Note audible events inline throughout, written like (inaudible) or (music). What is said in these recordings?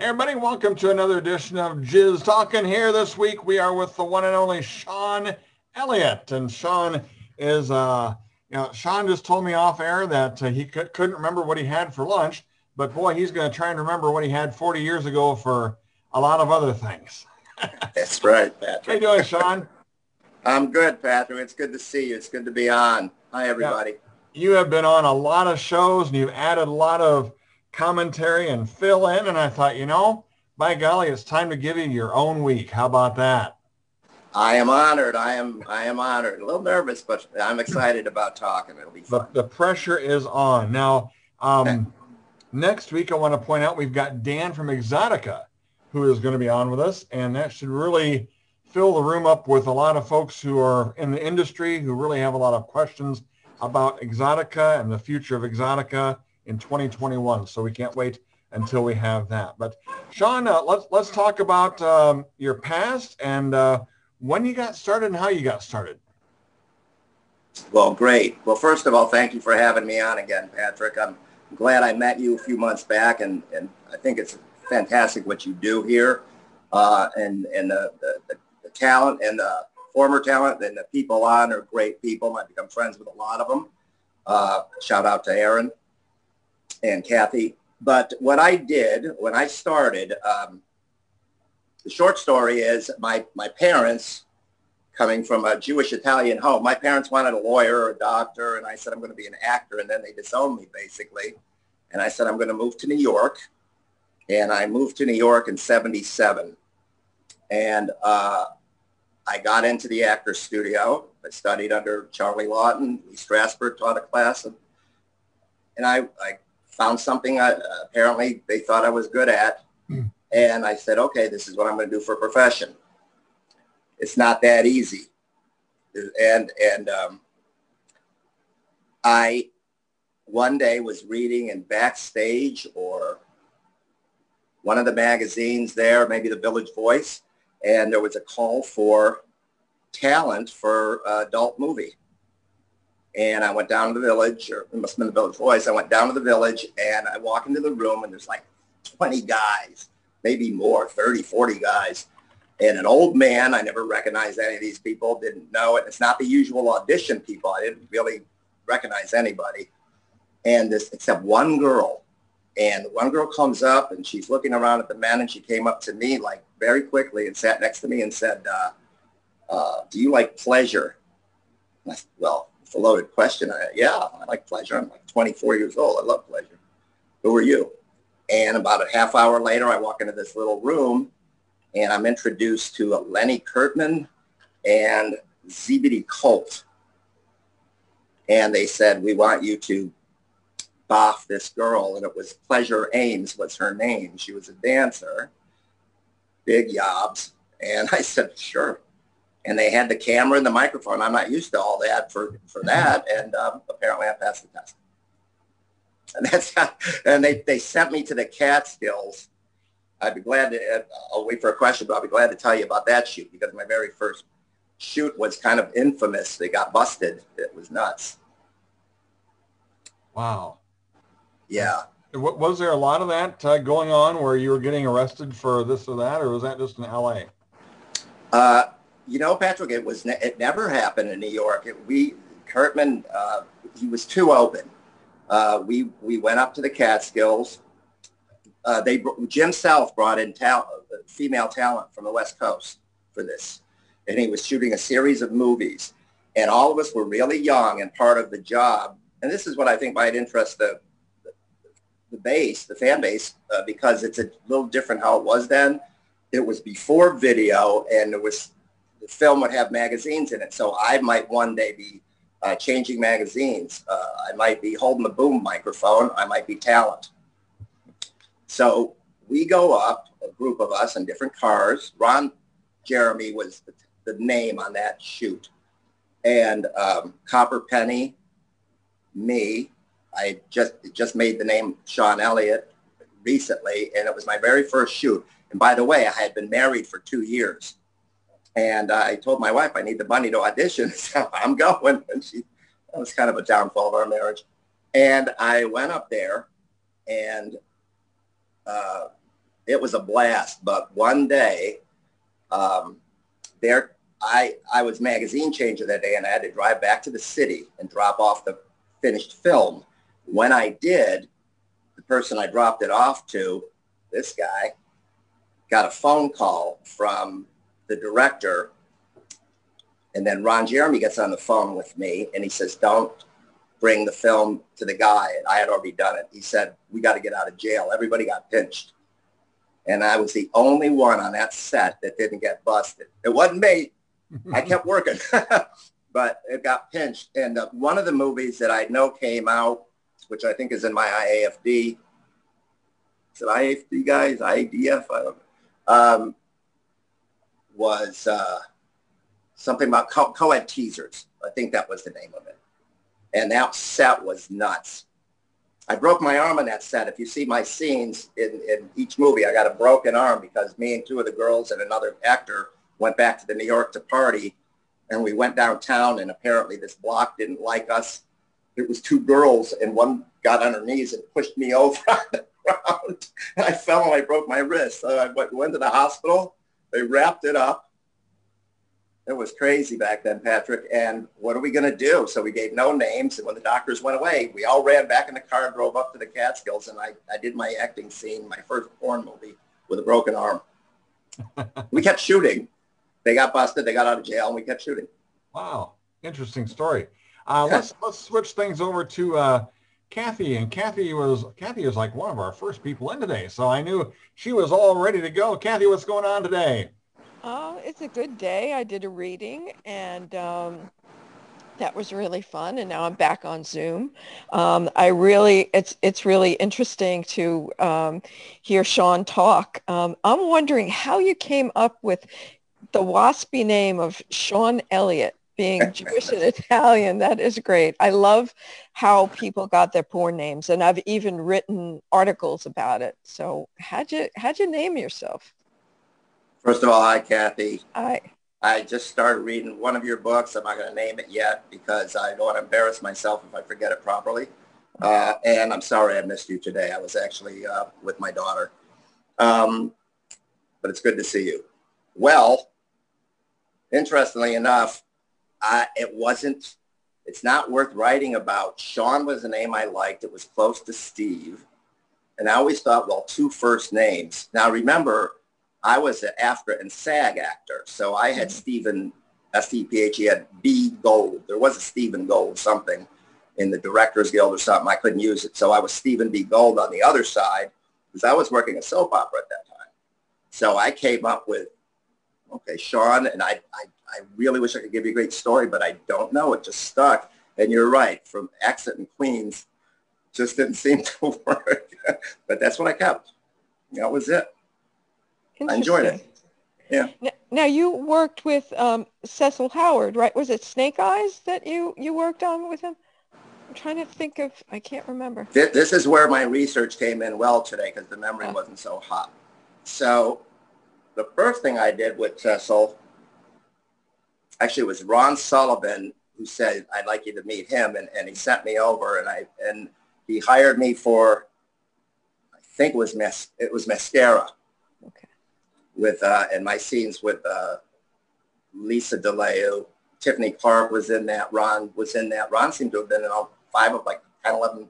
Everybody, welcome to another edition of Jizz Talking. Here this week we are with the one and only Sean Elliot. And Sean is, uh, you know, Sean just told me off air that uh, he c- couldn't remember what he had for lunch, but boy, he's going to try and remember what he had 40 years ago for a lot of other things. (laughs) That's right, Patrick. How you doing, Sean? I'm good, Patrick. It's good to see you. It's good to be on. Hi, everybody. Yeah. You have been on a lot of shows and you've added a lot of commentary and fill in. And I thought, you know, by golly, it's time to give you your own week. How about that? I am honored. I am I am honored. A little nervous, but I'm excited about talking. It'll be fun. The, the pressure is on. Now, um, next week I want to point out we've got Dan from Exotica who is going to be on with us, and that should really fill the room up with a lot of folks who are in the industry who really have a lot of questions about Exotica and the future of Exotica in 2021. So we can't wait until we have that. But Sean, uh, let's let's talk about um, your past and uh, when you got started and how you got started. Well, great. Well, first of all, thank you for having me on again, Patrick. I'm glad I met you a few months back, and, and I think it's fantastic what you do here, uh, and and the, the, the talent and the former talent and the people on are great people. I've become friends with a lot of them. Uh, shout out to Aaron and Kathy. But what I did when I started, um, the short story is my, my parents, coming from a Jewish Italian home, my parents wanted a lawyer or a doctor, and I said, I'm going to be an actor, and then they disowned me, basically. And I said, I'm going to move to New York. And I moved to New York in 77. And uh, I got into the actor studio. I studied under Charlie Lawton. Lee Strasberg taught a class. And, and I, I found something I, apparently they thought I was good at. Mm. And I said, okay, this is what I'm going to do for a profession. It's not that easy. And, and um, I one day was reading in Backstage or one of the magazines there, maybe the Village Voice, and there was a call for talent for adult movie. And I went down to the village, or it must have been the Village Voice. I went down to the village and I walk into the room and there's like 20 guys maybe more, 30, 40 guys. And an old man, I never recognized any of these people, didn't know it. It's not the usual audition people. I didn't really recognize anybody. And this, except one girl. And one girl comes up and she's looking around at the men and she came up to me like very quickly and sat next to me and said, uh, uh, do you like pleasure? Said, well, a loaded question. I, yeah, I like pleasure. I'm like 24 years old. I love pleasure. Who are you? And about a half hour later, I walk into this little room and I'm introduced to Lenny Kirtman and Zebedee Colt. And they said, we want you to boff this girl. And it was Pleasure Ames was her name. She was a dancer, big yobs. And (laughs) I said, sure. And they had the camera and the microphone. I'm not used to all that for, for that. And um, apparently I passed the test. And that's how, and they, they sent me to the Catskills. I'd be glad to, I'll wait for a question, but I'll be glad to tell you about that shoot because my very first shoot was kind of infamous. They got busted. It was nuts. Wow. Yeah. Was there a lot of that uh, going on where you were getting arrested for this or that, or was that just in L.A.? Uh, you know, Patrick, it was ne- it never happened in New York. It, we Kirtman, uh, he was too open uh, we we went up to the Catskills. Uh, they Jim South brought in female talent from the West Coast for this, and he was shooting a series of movies. And all of us were really young and part of the job. And this is what I think might interest the the, the base, the fan base, uh, because it's a little different how it was then. It was before video, and it was film would have magazines in it. So I might one day be uh, changing magazines. Uh, I might be holding the boom microphone. I might be talent. So we go up, a group of us in different cars. Ron Jeremy was the, name on that shoot. And um, Copper Penny, me, I just just made the name Sean Elliot recently, and it was my very first shoot. And by the way, I had been married for two years. And I told my wife I need the money to audition, (laughs) so I'm going. And she, that was kind of a downfall of our marriage. And I went up there, and uh, it was a blast. But one day, um, there, I, I was magazine changer that day and I had to drive back to the city and drop off the finished film. When I did, the person I dropped it off to, this guy, got a phone call from the director. And then Ron Jeremy gets on the phone with me and he says, don't bring the film to the guy. And I had already done it. He said, we got to get out of jail. Everybody got pinched. And I was the only one on that set that didn't get busted. It wasn't me. (laughs) I kept working, (laughs) but it got pinched. And uh, one of the movies that I know came out, which I think is in my IAFD, is it IAFD guys, IDF? I don't know. Um, was uh, something about co- co-ed teasers. I think that was the name of it. And that set was nuts. I broke my arm on that set. If you see my scenes in, in each movie, I got a broken arm because me and two of the girls and another actor went back to the New York to party. And we went downtown and apparently this block didn't like us. It was two girls and one got on her knees and pushed me (laughs) over on the ground. And I fell and I broke my wrist. So I went, went to the hospital. They wrapped it up it was crazy back then, Patrick. And what are we going to do? So we gave no names. And when the doctors went away, we all ran back in the car and drove up to the Catskills. And I, I did my acting scene, my first porn movie with a broken arm. (laughs) we kept shooting. They got busted. They got out of jail and we kept shooting. Wow. Interesting story. Uh, yeah. Let's (laughs) let's switch things over to uh, Kathy. And Kathy was Kathy was like one of our first people in today. So I knew she was all ready to go. Kathy, what's going on today? Oh, it's a good day. I did a reading and um, that was really fun. And now I'm back on Zoom. Um, I really, it's it's really interesting to um, hear Sean talk. Um, I'm wondering how you came up with the waspy name of Sean Elliot being Jewish and Italian. That is great. I love how people got their porn names, and I've even written articles about it. So how'd you how'd you name yourself? First of all, hi, Kathy. Hi. I just started reading one of your books. I'm not going to name it yet because I don't want to embarrass myself if I forget it properly. Uh, and I'm sorry I missed you today. I was actually uh, with my daughter. Um, but it's good to see you. Well, interestingly enough, I, it wasn't, it's not worth writing about. Sean was a name I liked. It was close to Steve. And I always thought, well, two first names. Now remember, I was an AFTRA and SAG actor, so I had mm-hmm. Stephen S-T-P-H, he had B Gold. There was a Stephen Gold something in the Directors Guild or something. I couldn't use it, so I was Stephen B. Gold on the other side because I was working a soap opera at that time. So I came up with, okay, Sean, and I, I, I really wish I could give you a great story, but I don't know. It just stuck. And you're right, from Exit and Queens, just didn't (laughs) seem to work. but that's what I kept. That was it. I enjoyed it. Yeah. Now you worked with um, Cecil Howard, right? Was it Snake Eyes that you you worked on with him? I'm trying to think of. I can't remember. This, this is where my research came in well today because the memory oh. wasn't so hot. So the first thing I did with Cecil actually was Ron Sullivan who said I'd like you to meet him, and, and he sent me over, and I and he hired me for I think it was mas- it was mascara with uh, and my scenes with uh, Lisa DeLeo. Tiffany Clark was in that. Ron was in that. Ron seemed to have been in all five of like 10, 11.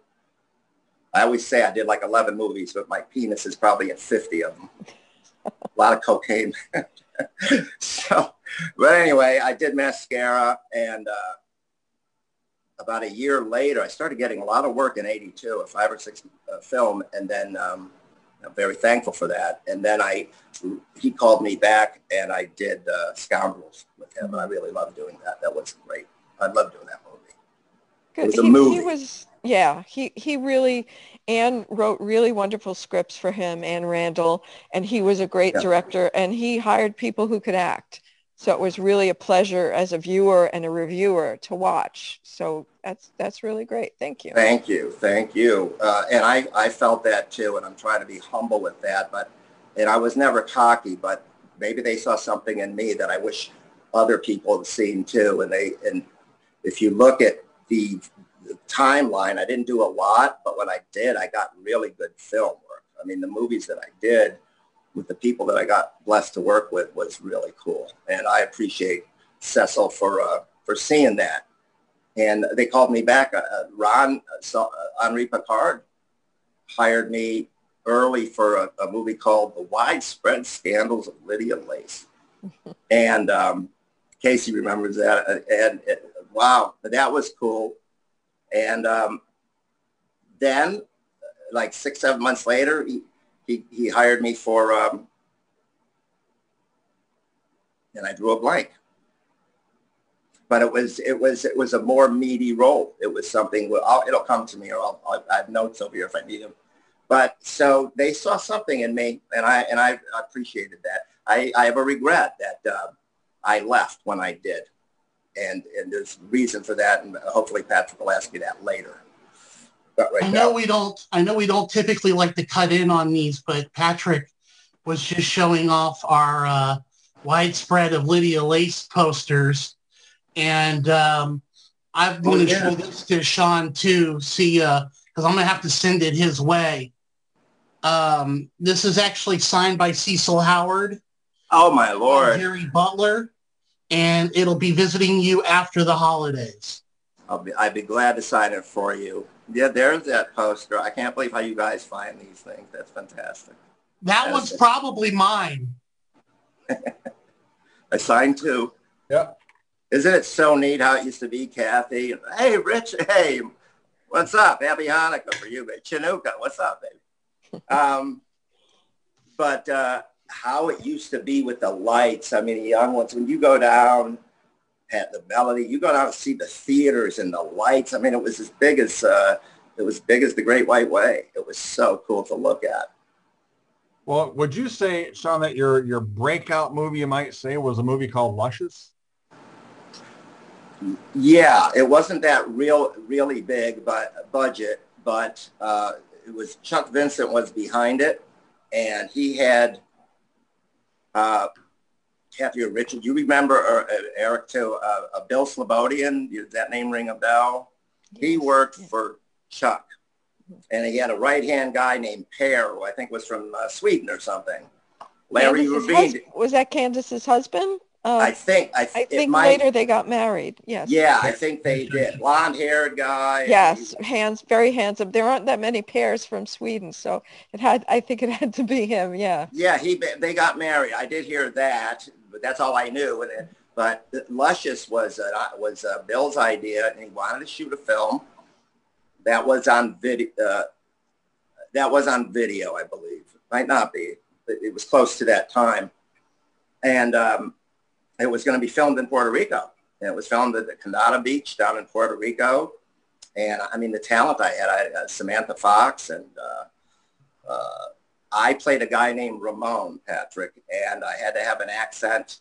I always say I did like 11 movies, but my penis is probably in 50 of them. (laughs) A lot of cocaine. (laughs) so, but anyway, I did mascara and uh, about a year later, I started getting a lot of work in 82, a five or six uh, film. And then um, I'm very thankful for that. And then I, he called me back and I did uh, Scoundrels with him. And I really loved doing that. That was great. I loved doing that movie. Good. It was a movie. He was, yeah, he, he really, Anne wrote really wonderful scripts for him, Anne Randall, and he was a great yeah. director and he hired people who could act. So it was really a pleasure as a viewer and a reviewer to watch. So that's that's really great. Thank you. Thank you, thank you. Uh, and I, I felt that too, and I'm trying to be humble with that. But and I was never cocky, but maybe they saw something in me that I wish other people had seen too. And they and if you look at the, the timeline, I didn't do a lot, but when I did, I got really good film work. I mean, the movies that I did with the people that I got blessed to work with was really cool. And I appreciate Cecil for, uh, for seeing that. And they called me back. Uh, uh Ron, uh, uh, Henri Pachard hired me early for a, a, movie called The Widespread Scandals of Lydia Lace. (laughs) and um, Casey remembers that. And, and wow, that was cool. And um, then, like six, seven months later, he, he, he hired me for, um, and I drew a blank. But it was it was it was a more meaty role. It was something. Well, it'll come to me, or I'll, I'll, I have notes over here if I need them. But so they saw something in me, and I and I appreciated that. I, I have a regret that uh, I left when I did, and and there's reason for that, and hopefully Patrick will ask me that later. Right I know now. we don't. I know we don't typically like to cut in on these, but Patrick was just showing off our uh, widespread of Lydia Lace posters, and um, I'm going to oh, show this to Sean too. See, because uh, I'm going to have to send it his way. Um, this is actually signed by Cecil Howard. Oh my lord, Harry Butler, and it'll be visiting you after the holidays. I'll be, I'd be glad to sign it for you. Yeah, there's that poster. I can't believe how you guys find these things. That's fantastic. That That's one's it. probably mine. (laughs) I signed two. Yeah. Isn't it so neat how it used to be, Kathy? Hey, Rich. Hey, what's up? Happy Hanukkah for you, baby. Chinooka, what's up, baby? (laughs) um, but uh, how it used to be with the lights. I mean, the young ones, when you go down at the Melody. You go down and see the theaters and the lights. I mean, it was as big as uh, it was big as the Great White Way. It was so cool to look at. Well, would you say, Sean, that your your breakout movie, you might say, was a movie called Luscious? Yeah, it wasn't that real, really big, but budget. But uh, it was Chuck Vincent was behind it, and he had uh, Kathy or Richard, you remember uh, uh, Eric too, uh, uh, Bill Slobodian, does that name ring a bell? Yes. He worked yes. for Chuck and he had a right-hand guy named Per, who I think was from uh, Sweden or something. Larry Rubin. was that Candace's husband? Uh, I think I, th- I think might, later they got married. Yes. Yeah, I think they did. Blonde-haired guy. Yes, hands very handsome. There aren't that many pairs from Sweden, so it had. I think it (laughs) had to be him. Yeah. Yeah, he they got married. I did hear that but that's all I knew. But Luscious was a, was a Bill's idea, and he wanted to shoot a film that was on video. Uh, that was on video, I believe. Might not be. It was close to that time, and um, it was going to be filmed in Puerto Rico. And it was filmed at the Condado Beach down in Puerto Rico. And I mean, the talent I had, I uh, Samantha Fox and uh, uh, I played a guy named Ramon Patrick, and I had to have an accent.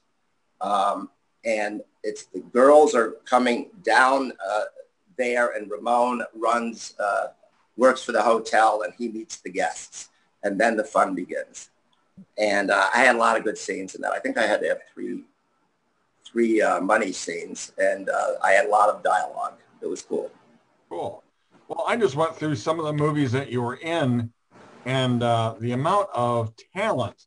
Um, and it's the girls are coming down uh, there, and Ramon runs, uh, works for the hotel, and he meets the guests, and then the fun begins. And uh, I had a lot of good scenes in that. I think I had to have three, three uh, money scenes, and uh, I had a lot of dialogue. It was cool. Cool. Well, I just went through some of the movies that you were in and uh, the amount of talent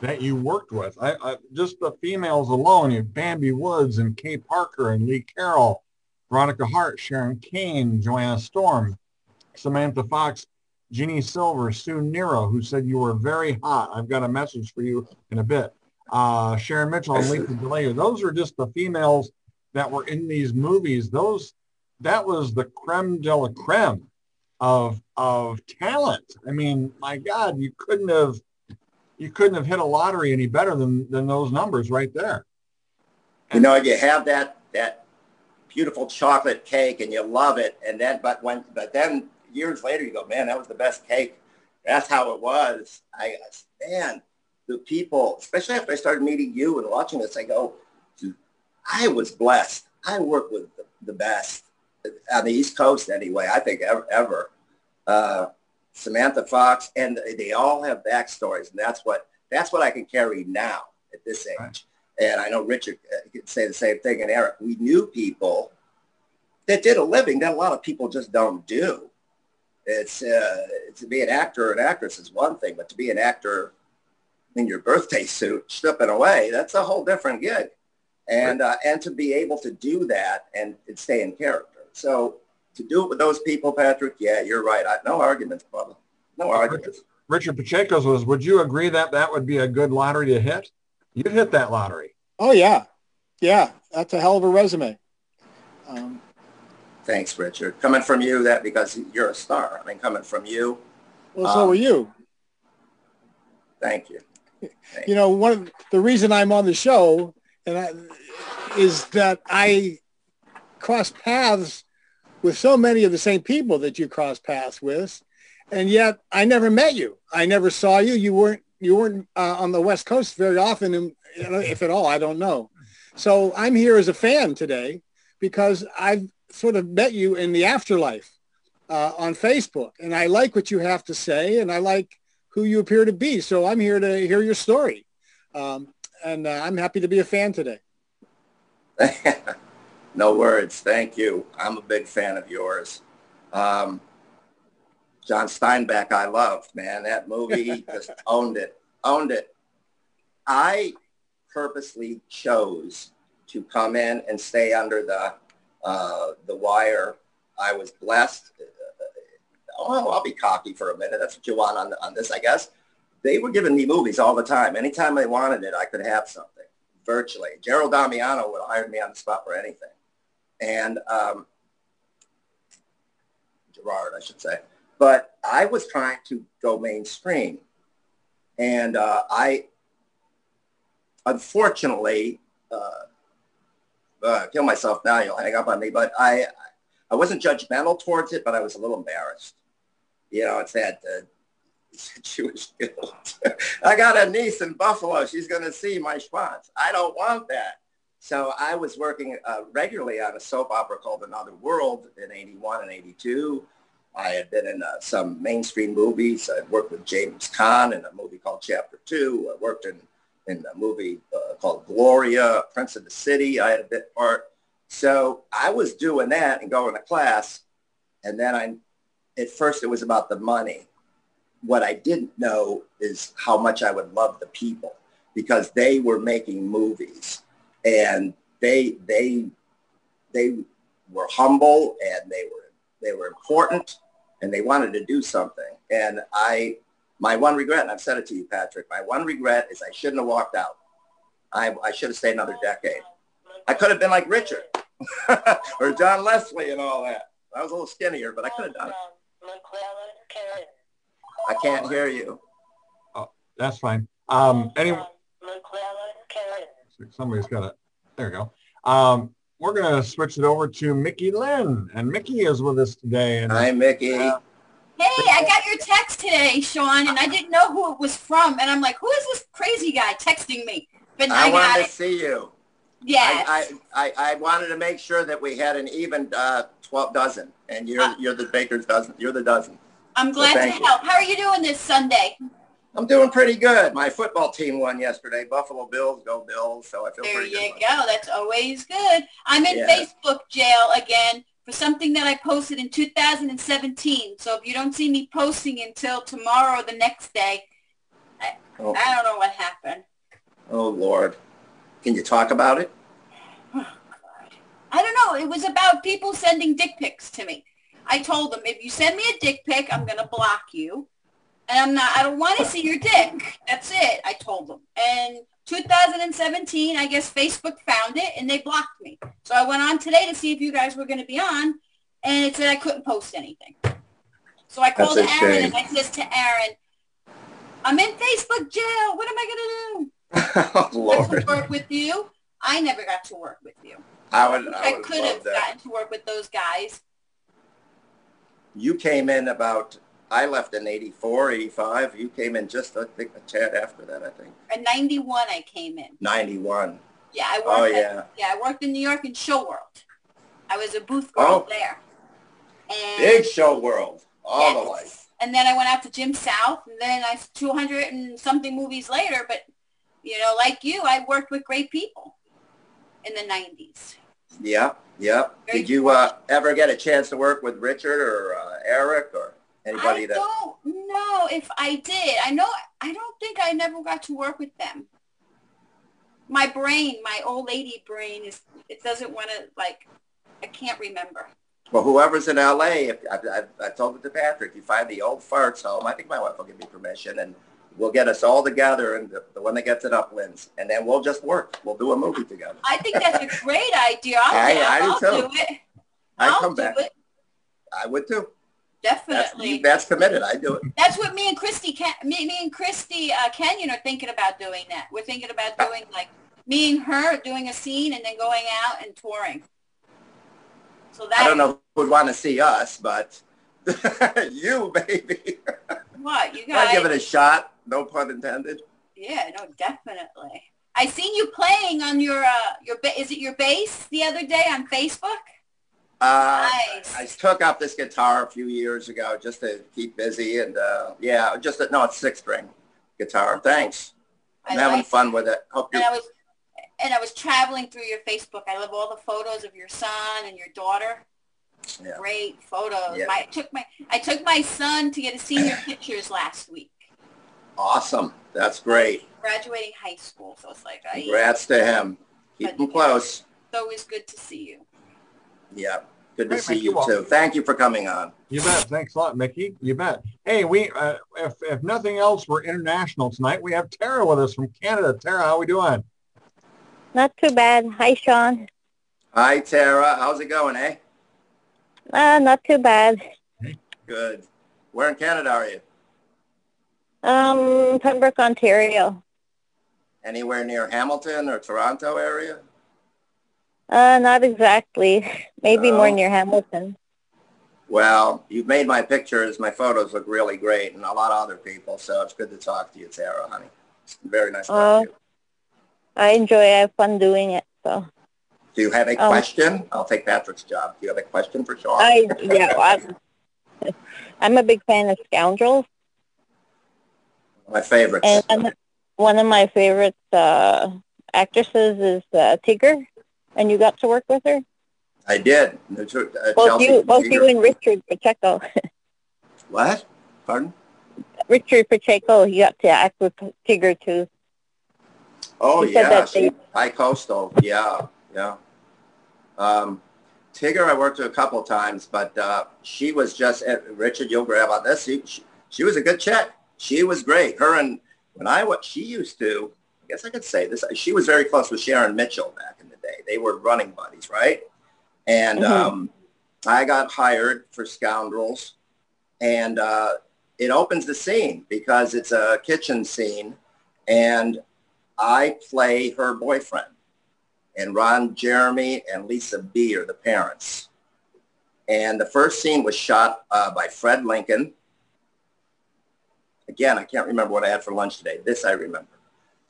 that you worked with. I, I, just the females alone, you Bambi Woods and Kay Parker and Lee Carroll, Veronica Hart, Sharon Kane, Joanna Storm, Samantha Fox, Jeannie Silver, Sue Nero, who said you were very hot. I've got a message for you in a bit. Uh, Sharon Mitchell and Lisa (laughs) DeLeo. Those are just the females that were in these movies. Those that was the creme de la creme of of talent. I mean, my God, you couldn't have you couldn't have hit a lottery any better than than those numbers right there. You know, you have that that beautiful chocolate cake and you love it, and then but when but then years later you go, man, that was the best cake. That's how it was. I man, the people, especially after I started meeting you and watching this, I go, I was blessed. I work with the, best on the East Coast anyway, I think ever. ever. Uh, Samantha Fox, and they all have backstories, and that's what that's what I can carry now at this age. Right. And I know Richard uh, could say the same thing, and Eric. We knew people that did a living that a lot of people just don't do. It's uh, to be an actor or an actress is one thing, but to be an actor in your birthday suit stripping away, that's a whole different gig. And, uh, and to be able to do that and, and stay in character. So to do it with those people, Patrick, yeah, you're right. I, no arguments, brother. No arguments. Richard Pacheco's was, would you agree that that would be a good lottery to hit? You'd hit that lottery. Oh, yeah. Yeah, that's a hell of a resume. Um, Thanks, Richard. Coming from you, that because you're a star. I mean, coming from you. Well, so um, are you. Thank you. You know, one of the reason I'm on the show and I, is that I cross paths with so many of the same people that you cross paths with, and yet I never met you. I never saw you. You weren't you weren't uh, on the West Coast very often, and if at all. I don't know. So I'm here as a fan today because I've sort of met you in the afterlife uh, on Facebook, and I like what you have to say, and I like who you appear to be. So I'm here to hear your story, um, and uh, I'm happy to be a fan today. (laughs) no words. Thank you. I'm a big fan of yours. Um, John Steinbeck, I loved, man. That movie (laughs) just owned it, owned it. I purposely chose to come in and stay under the uh, the wire. I was blessed. Oh, I'll be cocky for a minute. That's what you want on, on this, I guess. They were giving me movies all the time. Anytime they wanted it, I could have something, virtually. Gerald Damiano would have hired me on the spot for anything. And um, Gerard, I should say. But I was trying to go mainstream. And uh, I, unfortunately, uh, uh, kill myself now, you'll hang up on me. But I, I wasn't judgmental towards it, but I was a little embarrassed. You know, it's that uh, Jewish guilt. (laughs) I got a niece in Buffalo. She's going to see my schwanz. I don't want that. So I was working uh, regularly on a soap opera called Another World in 81 and 82. I had been in uh, some mainstream movies. I worked with James Caan in a movie called Chapter Two. I worked in in a movie uh, called Gloria, Prince of the City. I had a bit part. So I was doing that and going to class. And then I, at first it was about the money. What I didn't know is how much I would love the people because they were making movies and they, they, they were humble and they were, they were important and they wanted to do something. And I my one regret, and I've said it to you, Patrick, my one regret is I shouldn't have walked out. I, I should have stayed another decade. I could have been like Richard (laughs) or John Leslie and all that. I was a little skinnier, but I could have done it. I can't hear you. Oh, that's fine. Um, anyway, somebody's got it. There we go. Um, we're going to switch it over to Micky Lynn, and Micky is with us today. And Hi, Micky. Uh, Hey, I got your text today, Sean, and I didn't know who it was from. And I'm like, who is this crazy guy texting me? But I, I wanted to see you. Yes. I, I, I, wanted to make sure that we had an even uh, 12 dozen, and you're, you're the baker's dozen. You're the dozen. I'm glad so to you. help. How are you doing this Sunday? I'm doing pretty good. My football team won yesterday. Buffalo Bills, go Bills. So I feel there pretty good. There you go. That's always good. I'm in yeah. Facebook jail again for something that I posted in 2017. So if you don't see me posting until tomorrow or the next day, I, oh. I don't know what happened. Oh, Lord. Can you talk about it? I. It was about people sending dick pics to me. I told them, if you send me a dick pic, I'm going to block you. And I'm not, I don't want to see your dick. That's it. I told them. And 2017, I guess Facebook found it and they blocked me. So I went on today to see if you guys were going to be on and it said I couldn't post anything. So I called Aaron shame. and I said to Aaron, I'm in Facebook jail. What am I going to do? (laughs) oh, Lord. To work with you. I never got to work with you. I would. I, I could have that. gotten to work with those guys. You came in about I left in 84, 85. You came in just, I think, a tad after that, I think. In 91, I came in. 91. Yeah, I oh, worked. Oh, yeah. At, yeah, I worked in New York in Show World. I was a booth girl oh. there. And Big Show World, all yes. the way. And then I went out to Jim South, and then I 200 and something movies later. But, you know, like you, I worked with great people in the 90s. Yeah, yeah. Very Did you uh, ever get a chance to work with Richard or uh, Eric or Anybody I that don't know if I did. I know I don't think I never got to work with them. My brain, my old lady brain is it doesn't want to like I can't remember. well, whoever's in LA, if, I, I, I told it to Patrick, you find the old farts home. I think my wife will give me permission, and we'll get us all together, and the, the one that gets it up wins, and then we'll just work. We'll do a movie together. I think that's a great idea. I'll, I- do, I I'll too. do it. I I'll come do back. it. I would too. That's, Definitely. that's committed. I do it. That's what me and Christy, Ken, me, me and Christy uh, Canyon are thinking about doing. That we're thinking about doing like me and her doing a scene and then going out and touring. So that I don't know who would want to see us, but (laughs) you, baby. what you I'll give it a shot. No pun intended. Yeah, no, definitely. I seen you playing on your uh your ba- is it your bass the other day on Facebook? Uh, Nice. I took up this guitar a few years ago just to keep busy, and uh, yeah, just a, no, it's six string guitar. Thanks. I'm I having like fun with it. Hope you. And I was and I was traveling through your Facebook. I love all the photos of your son and your daughter. Yeah. Great photos. Yeah. My, I took my I took my son to get his senior (coughs) pictures last week. Awesome. That's great. Graduating high school, so it's like I, Congrats to him. Keep him close. always good to see you. Yeah. Good to Great, see Micky. you Well- too. Thank you for coming on. You bet. Thanks a lot, Micky. You bet. Hey, we uh, if if nothing else, we're international tonight. We have Tara with us from Canada. Tara, how we doing? Not too bad. Hi, Sean. Hi, Tara. How's it going, eh? Uh, not too bad. Good. Where in Canada are you? Um, Pembroke, Ontario. Anywhere near Hamilton or Toronto area? Uh, not exactly. Maybe more Oh. near Hamilton. Well, you've made my pictures, my photos look really great, and a lot of other people. So it's good to talk to you, Tara, honey. It's very nice to talk Oh. to you. I enjoy. I have fun doing it. So Do you have a Um, question? I'll take Patrick's job. Do you have a question for Sean? I yeah. I'm, I'm a big fan of Scoundrels, my favorites. and one of my favorite uh, actresses is uh, Tigr, and you got to work with her. I did. Uh, Both Chelsea you, both you and Richard Pacheco. (laughs) What? Pardon? Richard Pacheco, you got to act with Tigr too. Oh He said yeah, that she, they- high coastal. Yeah, yeah. Um, Tigr, I worked with a couple times, but uh, she was just Richard. You'll grab on this. She, she, she was a good chick. She was great. Her and when I what she used to. I guess I could say this. She was very close with Sharon Mitchell back in the day. They were running buddies, right? And Mhm. um, I got hired for Scoundrels, and uh, it opens the scene because it's a kitchen scene, and I play her boyfriend. And Ron Jeremy and Lisa Be are the parents. And the first scene was shot uh, by Fred Lincoln. Again, I can't remember what I had for lunch today. This I remember.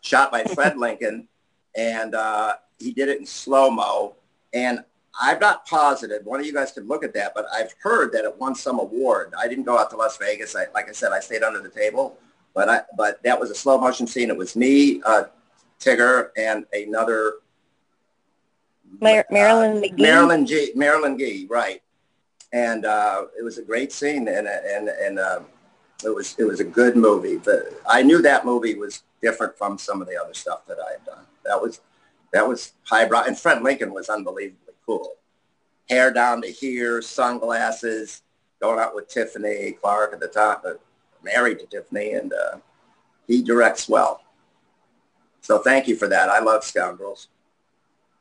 Shot by Fred (laughs) Lincoln. And uh, he did it in slow-mo. And I'm not positive. One of you guys could look at that, but I've heard that it won some award. I didn't go out to Las Vegas. I, like I said, I stayed under the table. But I, but that was a slow motion scene. It was me, uh, Tigr, and another Mar- uh, Marilyn McGee. Marilyn G. Marilyn Gee, right? And uh, it was a great scene, and and and um, it was it was a good movie. But I knew that movie was different from some of the other stuff that I had done. That was that was highbrow, and Fred Lincoln was unbelievably cool. Hair down to here, sunglasses, going out with Tiffany Clark at the time, uh, married to Tiffany, and uh, he directs well. So thank you for that. I love Scoundrels.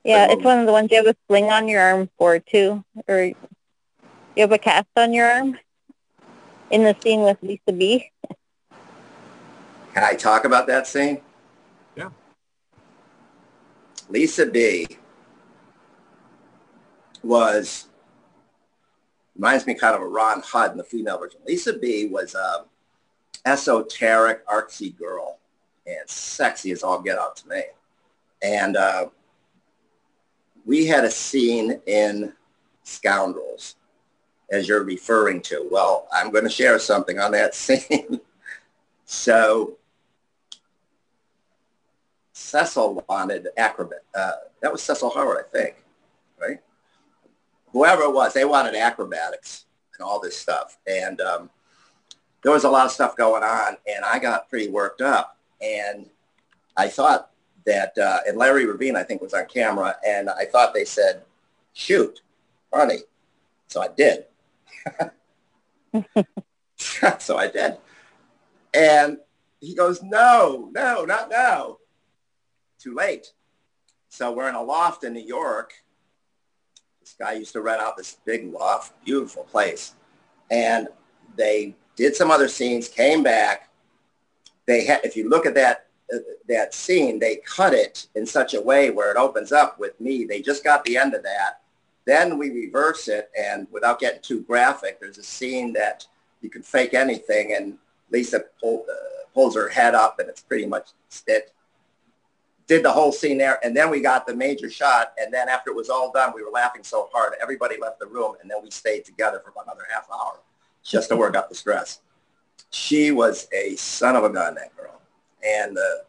Yeah, it's one of the ones you have a sling on your arm for too, or you have a cast on your arm in the scene with Lisa Be. Can I talk about that scene? Yeah. Lisa Be was reminds me kind of a Ron Hudd in the female version. Lisa Be was a esoteric, artsy girl and sexy as all get out to me. And uh, we had a scene in Scoundrels, as you're referring to. Well, I'm going to share something on that (laughs) scene. so Cecil wanted acrobat. Uh, that was Cecil Howard, I think, right? Whoever it was, they wanted acrobatics and all this stuff. And um, there was a lot of stuff going on, and I got pretty worked up. And I thought that, uh, and Larry Rabin, I think, was on camera, and I thought they said, shoot, funny. So I did. (laughs) (laughs) so I did. And he goes, no, no, not now. Too late. So we're in a loft in New York. This guy used to rent out this big loft, beautiful place. And they did some other scenes, came back. They had, if you look at that that scene, they cut it in such a way where it opens up with me. They just got the end of that. Then we reverse it, and without getting too graphic, there's a scene that you can fake anything, and Lisa pull, uh, pulls her head up, and it's pretty much it. Did the whole scene there, and then we got the major shot, and then after it was all done, we were laughing so hard, everybody left the room, and then we stayed together for about another half hour just to work out the stress. She was a son of a gun, that girl. And uh,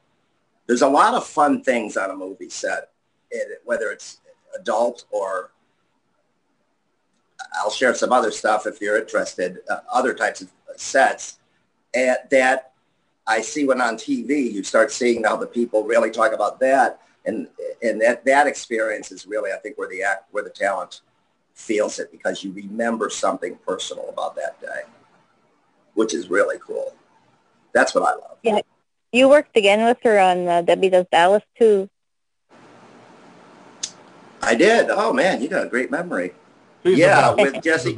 there's a lot of fun things on a movie set, it, whether it's adult or I'll share some other stuff if you're interested, uh, other types of sets and that I see when on TV, you start seeing now the people really talk about that. And, and that, that experience is really, I think, where the act, where the talent feels it because you remember something personal about that day, which is really cool. That's what I love. Yeah. You worked again with her on uh, Debbie Does Dallas too. I did. Oh man, you got a great memory. She's yeah, with Jesse.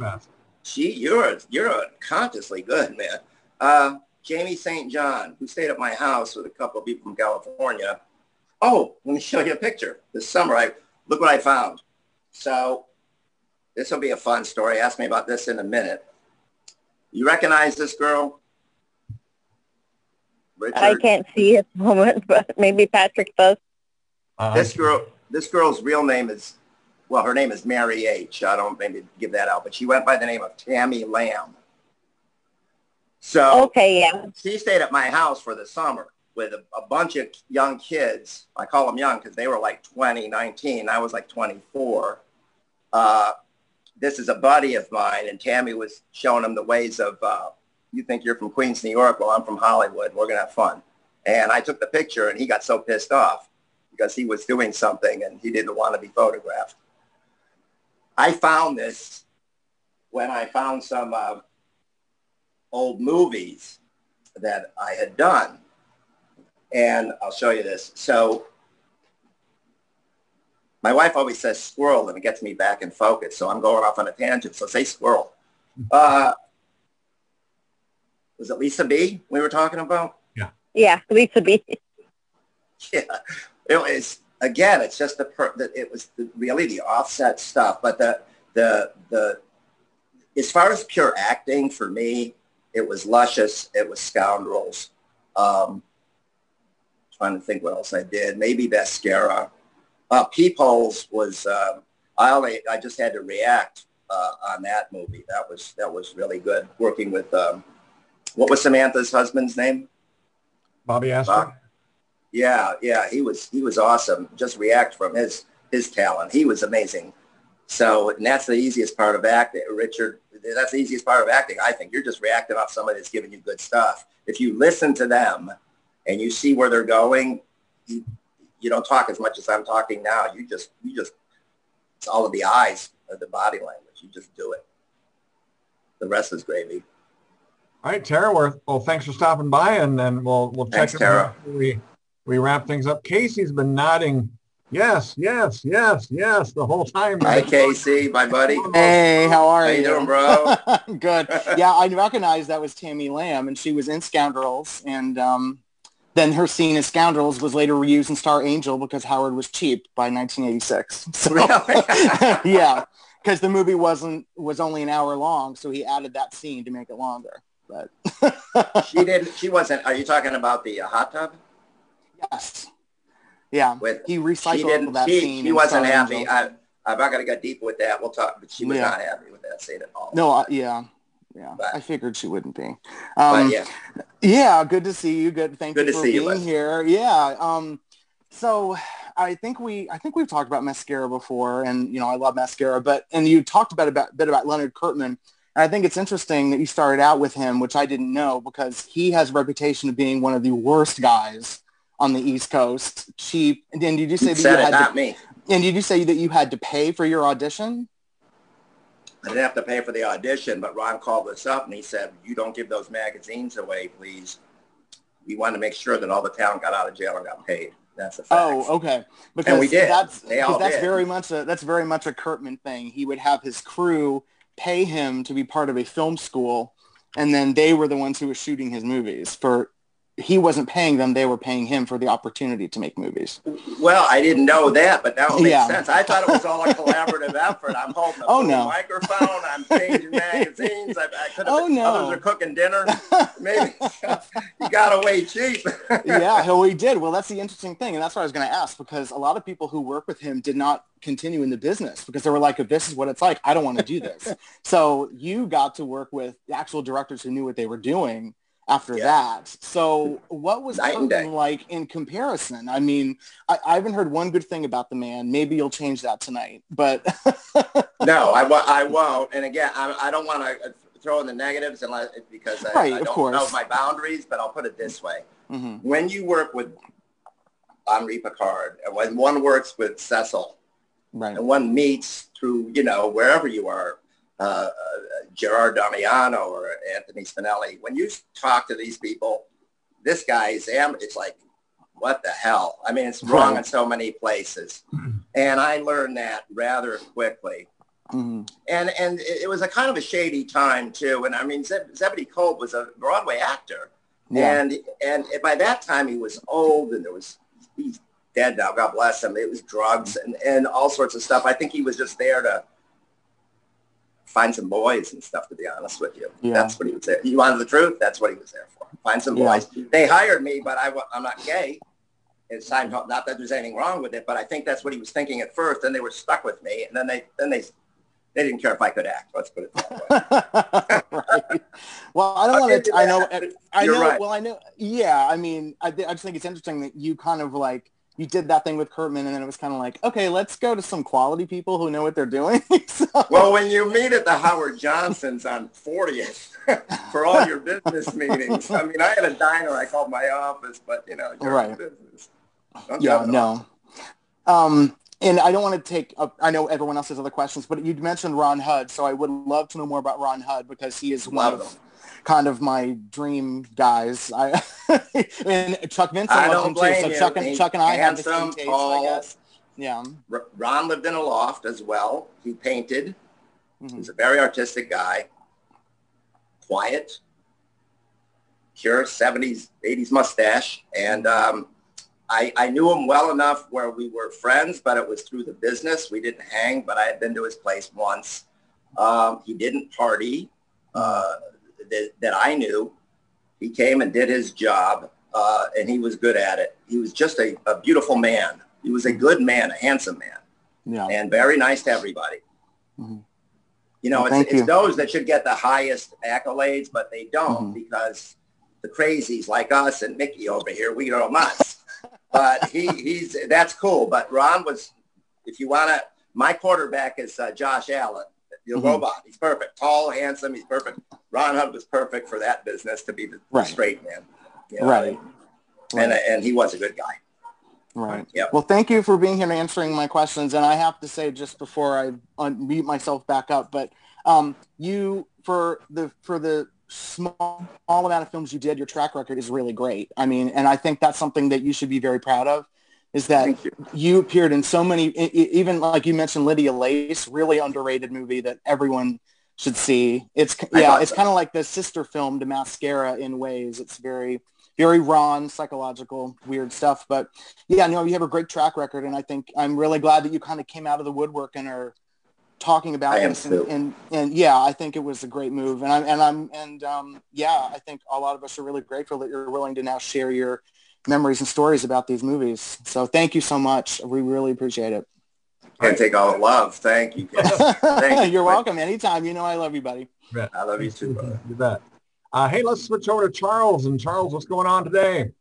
She, you're you're unconsciously good, man. Uh, Jamie St. John, who stayed at my house with a couple of people from California. Oh, let me show you a picture. This summer, I look what I found. So this will be a fun story. Ask me about this in a minute. You recognize this girl? Richard? I can't see at (laughs) the moment, but maybe Patrick does. Uh, This girl, this girl's real name is, well, her name is Mary H. I don't maybe give that out, but she went by the name of Tammy Lamb. So Okay, yeah. she stayed at my house for the summer with a, a bunch of young kids. I call them young because they were like 20, 19. I was like 24. Uh, this is a buddy of mine, and Tammy was showing him the ways of, uh, you think you're from Queens, New York? Well, I'm from Hollywood. We're going to have fun. And I took the picture, and he got so pissed off because he was doing something, and he didn't want to be photographed. I found this when I found some uh, old movies that I had done. And I'll show you this. So my wife always says squirrel and it gets me back in focus. So I'm going off on a tangent. So say squirrel. (laughs) Uh, was it Lisa Be we were talking about? Yeah, Yeah, Lisa Be. (laughs) Yeah, it was again. It's just the per, that it was the, really the offset stuff, but the the the as far as pure acting for me, it was luscious. It was scoundrels. Um, trying to think what else I did. Maybe mascara. Uh, Peepholes was. Um, I only I just had to react uh, on that movie. That was that was really good. Working with um, what was Samantha's husband's name? Bobby Astyr. Bob. Yeah, yeah, he was he was awesome. Just react from his his talent. He was amazing. So, and that's the easiest part of acting, Richard. That's the easiest part of acting, I think. You're just reacting off somebody that's giving you good stuff. If you listen to them and you see where they're going, you, you don't talk as much as I'm talking now. You just you just it's all of the eyes of the body language. You just do it. The rest is gravy. All right, Tara. Well, well, thanks for stopping by, and then we'll we'll check Thanks, in Tara. before we we wrap things up. Casey's been nodding, yes, yes, yes, yes, the whole time. Hi, Casey, my buddy. Hey, how are How you? you doing, bro? (laughs) Good. Yeah, I recognized that was Tammy Lamb, and she was in Scoundrels, and um, then her scene in Scoundrels was later reused in Star Angel because Howard was cheap by 1986. (laughs) So, Really? (laughs) yeah, because the movie wasn't was only an hour long, so he added that scene to make it longer. But she didn't. She wasn't. Are you talking about the uh, hot tub? yes, yeah, With he she recycled didn't. that She, scene. she wasn't happy. Angel. I, I'm not going to go deep with that. We'll talk. But she was Yeah. not happy with that scene at all. No, I, yeah, yeah. But- I figured she wouldn't be. But Um, yeah, Yeah, good to see you. Good, thank Good you for you, being Les. here. Yeah. Um, so I think we, I think we've talked about mascara before, and you know, I love mascara. But and you talked about a bit, bit about Leonard Kirtman, and And I think it's interesting that you started out with him, which I didn't know because he has a reputation of being one of the worst guys on the East Coast. Cheap. And did you say that you it, had not to, me. and did you say that you had to pay for your audition? I didn't have to pay for the audition, but Ron called us up and he said, you don't give those magazines away, please. We wanted to make sure that all the talent got out of jail and got paid. That's a fact. Oh, okay. Because we did. that's that's did. very much a that's very much a Kirtman thing. He would have his crew pay him to be part of a film school, and then they were the ones who were shooting his movies. For he wasn't paying them; they were paying him for the opportunity to make movies. Well, I didn't know that, but now it makes Yeah. sense. I thought it was all a collaborative effort. I'm holding a Oh, no. microphone. I'm changing magazines. I, I could have Oh, no. others are cooking dinner. Maybe (laughs) you got away cheap. (laughs) yeah, he did. Well, that's the interesting thing, and that's what I was going to ask because a lot of people who work with him did not continue in the business because they were like, if this is what it's like, I don't want to do this. (laughs) so you got to work with the actual directors who knew what they were doing after Yeah. that. So (laughs) what was Night and like in comparison? I mean, I, I haven't heard one good thing about the man. Maybe you'll change that tonight, but (laughs) no, I, I won't. And again, I, I don't want to throw in the negatives unless because I, Right, I don't course. know my boundaries. But I'll put it this way: Mhm. when you work with Henri Pachard, and when one works with Cecil, right. and one meets through, you know, wherever you are, uh, uh, Gerard Damiano or Anthony Spinelli, when you talk to these people, this guy is, am- it's like, what the hell? I mean, it's wrong in so many places. And I learned that rather quickly. Mhm. And and it was a kind of a shady time too. And I mean, Zeb- Zebedee Colt was a Broadway actor. Yeah. And and by that time he was old and there was he's dead now, God bless him. It was drugs and, and all sorts of stuff. I think he was just there to find some boys and stuff, to be honest with you. Yeah. That's what he was there. You wanted the truth? That's what he was there for. Find some Yeah. boys. They hired me, but I, I'm not gay. It's time, not that there's anything wrong with it, but I think that's what he was thinking at first. Then they were stuck with me, and then they then they they didn't care if I could act. Let's put it that way. (laughs) right. Well, I don't want to. I know. I You're know. right. Well, I know. Yeah. I mean, I, I just think it's interesting that you kind of like you did that thing with Kirtman, and then it was kind of like, okay, let's go to some quality people who know what they're doing. (laughs) so, Well, when you meet at the Howard Johnsons on 40th (laughs) for all your business (laughs) meetings, I mean, I had a diner I called my office, but you know, you're in Right. business. Don't yeah. No. Um, and I don't want to take. Up, I know everyone else has other questions, but you mentioned Ron Hudd, so I would love to know more about Ron Hudd because he is one of. Kind of my dream guys. I (laughs) and Chuck Vincent I don't him too. So. Chuck and He's Chuck and I have the same handsome, taste, I tall. guess. Yeah. Ron lived in a loft as well. He painted. He Mhm. was a very artistic guy. Quiet. Pure 70s, 80s mustache. And um, I, I knew him well enough where we were friends, but it was through the business. We didn't hang, but I had been to his place once. Um, he didn't party uh, that, that I knew. He came and did his job, uh, and he was good at it. He was just a, a beautiful man. He was a good man, a handsome man Yeah. and very nice to everybody. Mhm. You know, Well, it's, it's you. those that should get the highest accolades, but they don't Mhm. because the crazies like us and Micky over here, we go nuts. (laughs) but he, he's that's cool. But Ron was, if you want to, my quarterback is uh, Josh Allen, the Mhm. robot. He's perfect, tall, handsome. He's perfect. Ron Hudd was perfect for that business to be the, the Right. straight man. you know, Right. And, Right. and he was a good guy. Right. Yep. Well, thank you for being here and answering my questions. And I have to say, just before I unmute myself back up, but um, you for the for the small, small amount of films you did, your track record is really great. I mean, and I think that's something that you should be very proud of. Is that you. you appeared in so many, even like you mentioned, Lydia Lace, really underrated movie that everyone should see. It's yeah, it's kind of like the sister film to Mascara in ways. It's very very raw and psychological, weird stuff. But yeah, no, you have a great track record, and I think I'm really glad that you kind of came out of the woodwork and are talking about I this. And, and and yeah, I think it was a great move, and I'm and I'm and um, yeah, I think a lot of us are really grateful that you're willing to now share your memories and stories about these movies. So thank you so much. We really appreciate it. Can't take all the love. Thank you. (laughs) Thank you. you're welcome. Anytime. You know I love you, buddy. I love you too, brother. You bet. Uh, hey, let's switch over to Charles. And Charles, what's going on today?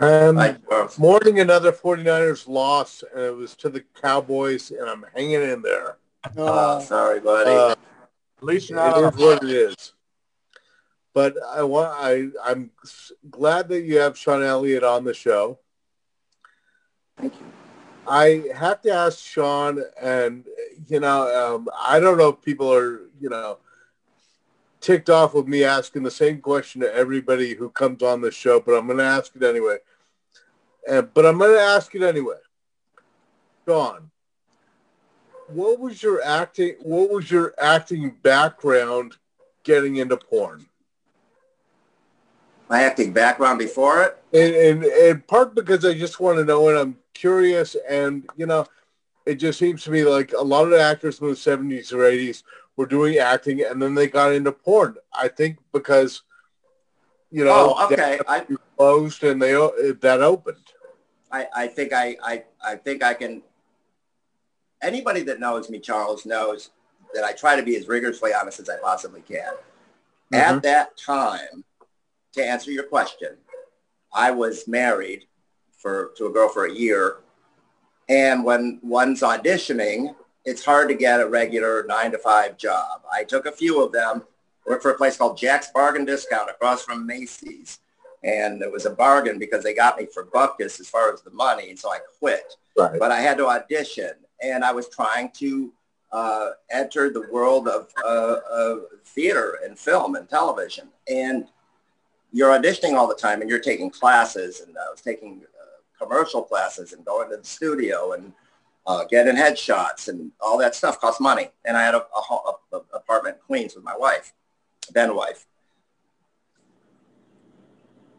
Um, Bye, Charles. mourning another 49ers loss, and it was to the Cowboys, and I'm hanging in there. Oh, sorry, buddy. Uh, At least you're not on is a what it is. But I want I I'm glad that you have Sean Elliot on the show. Thank you. I have to ask Sean, and you know, um, I don't know if people are, you know, ticked off with me asking the same question to everybody who comes on the show, but I'm going to ask it anyway. And but I'm going to ask it anyway. Sean, what was your acting? What was your acting background getting into porn? My acting background before it, And, and, and part because I just want to know, and I'm curious, and you know, it just seems to me like a lot of the actors from the 70s or 80s were doing acting, and then they got into porn. I think because, you know, Oh, okay. I, closed and they that opened. I, I think I, I, I think I can. Anybody that knows me, Charles, knows that I try to be as rigorously honest as I possibly can. At mm-hmm. that time, to answer your question, I was married for to a girl for a year, and when one's auditioning, it's hard to get a regular nine to five job. I took a few of them. Worked for a place called Jack's Bargain Discount across from Macy's and it was a bargain because they got me for buckus as far as the money, and so I quit. Right. But I had to audition, and I was trying to uh, enter the world of, uh, of theater and film and television. And you're auditioning all the time, and you're taking classes, and I was taking uh, commercial classes and going to the studio and uh, getting headshots and all that stuff cost money. And I had a, a, a, a apartment in Queens with my wife, then wife.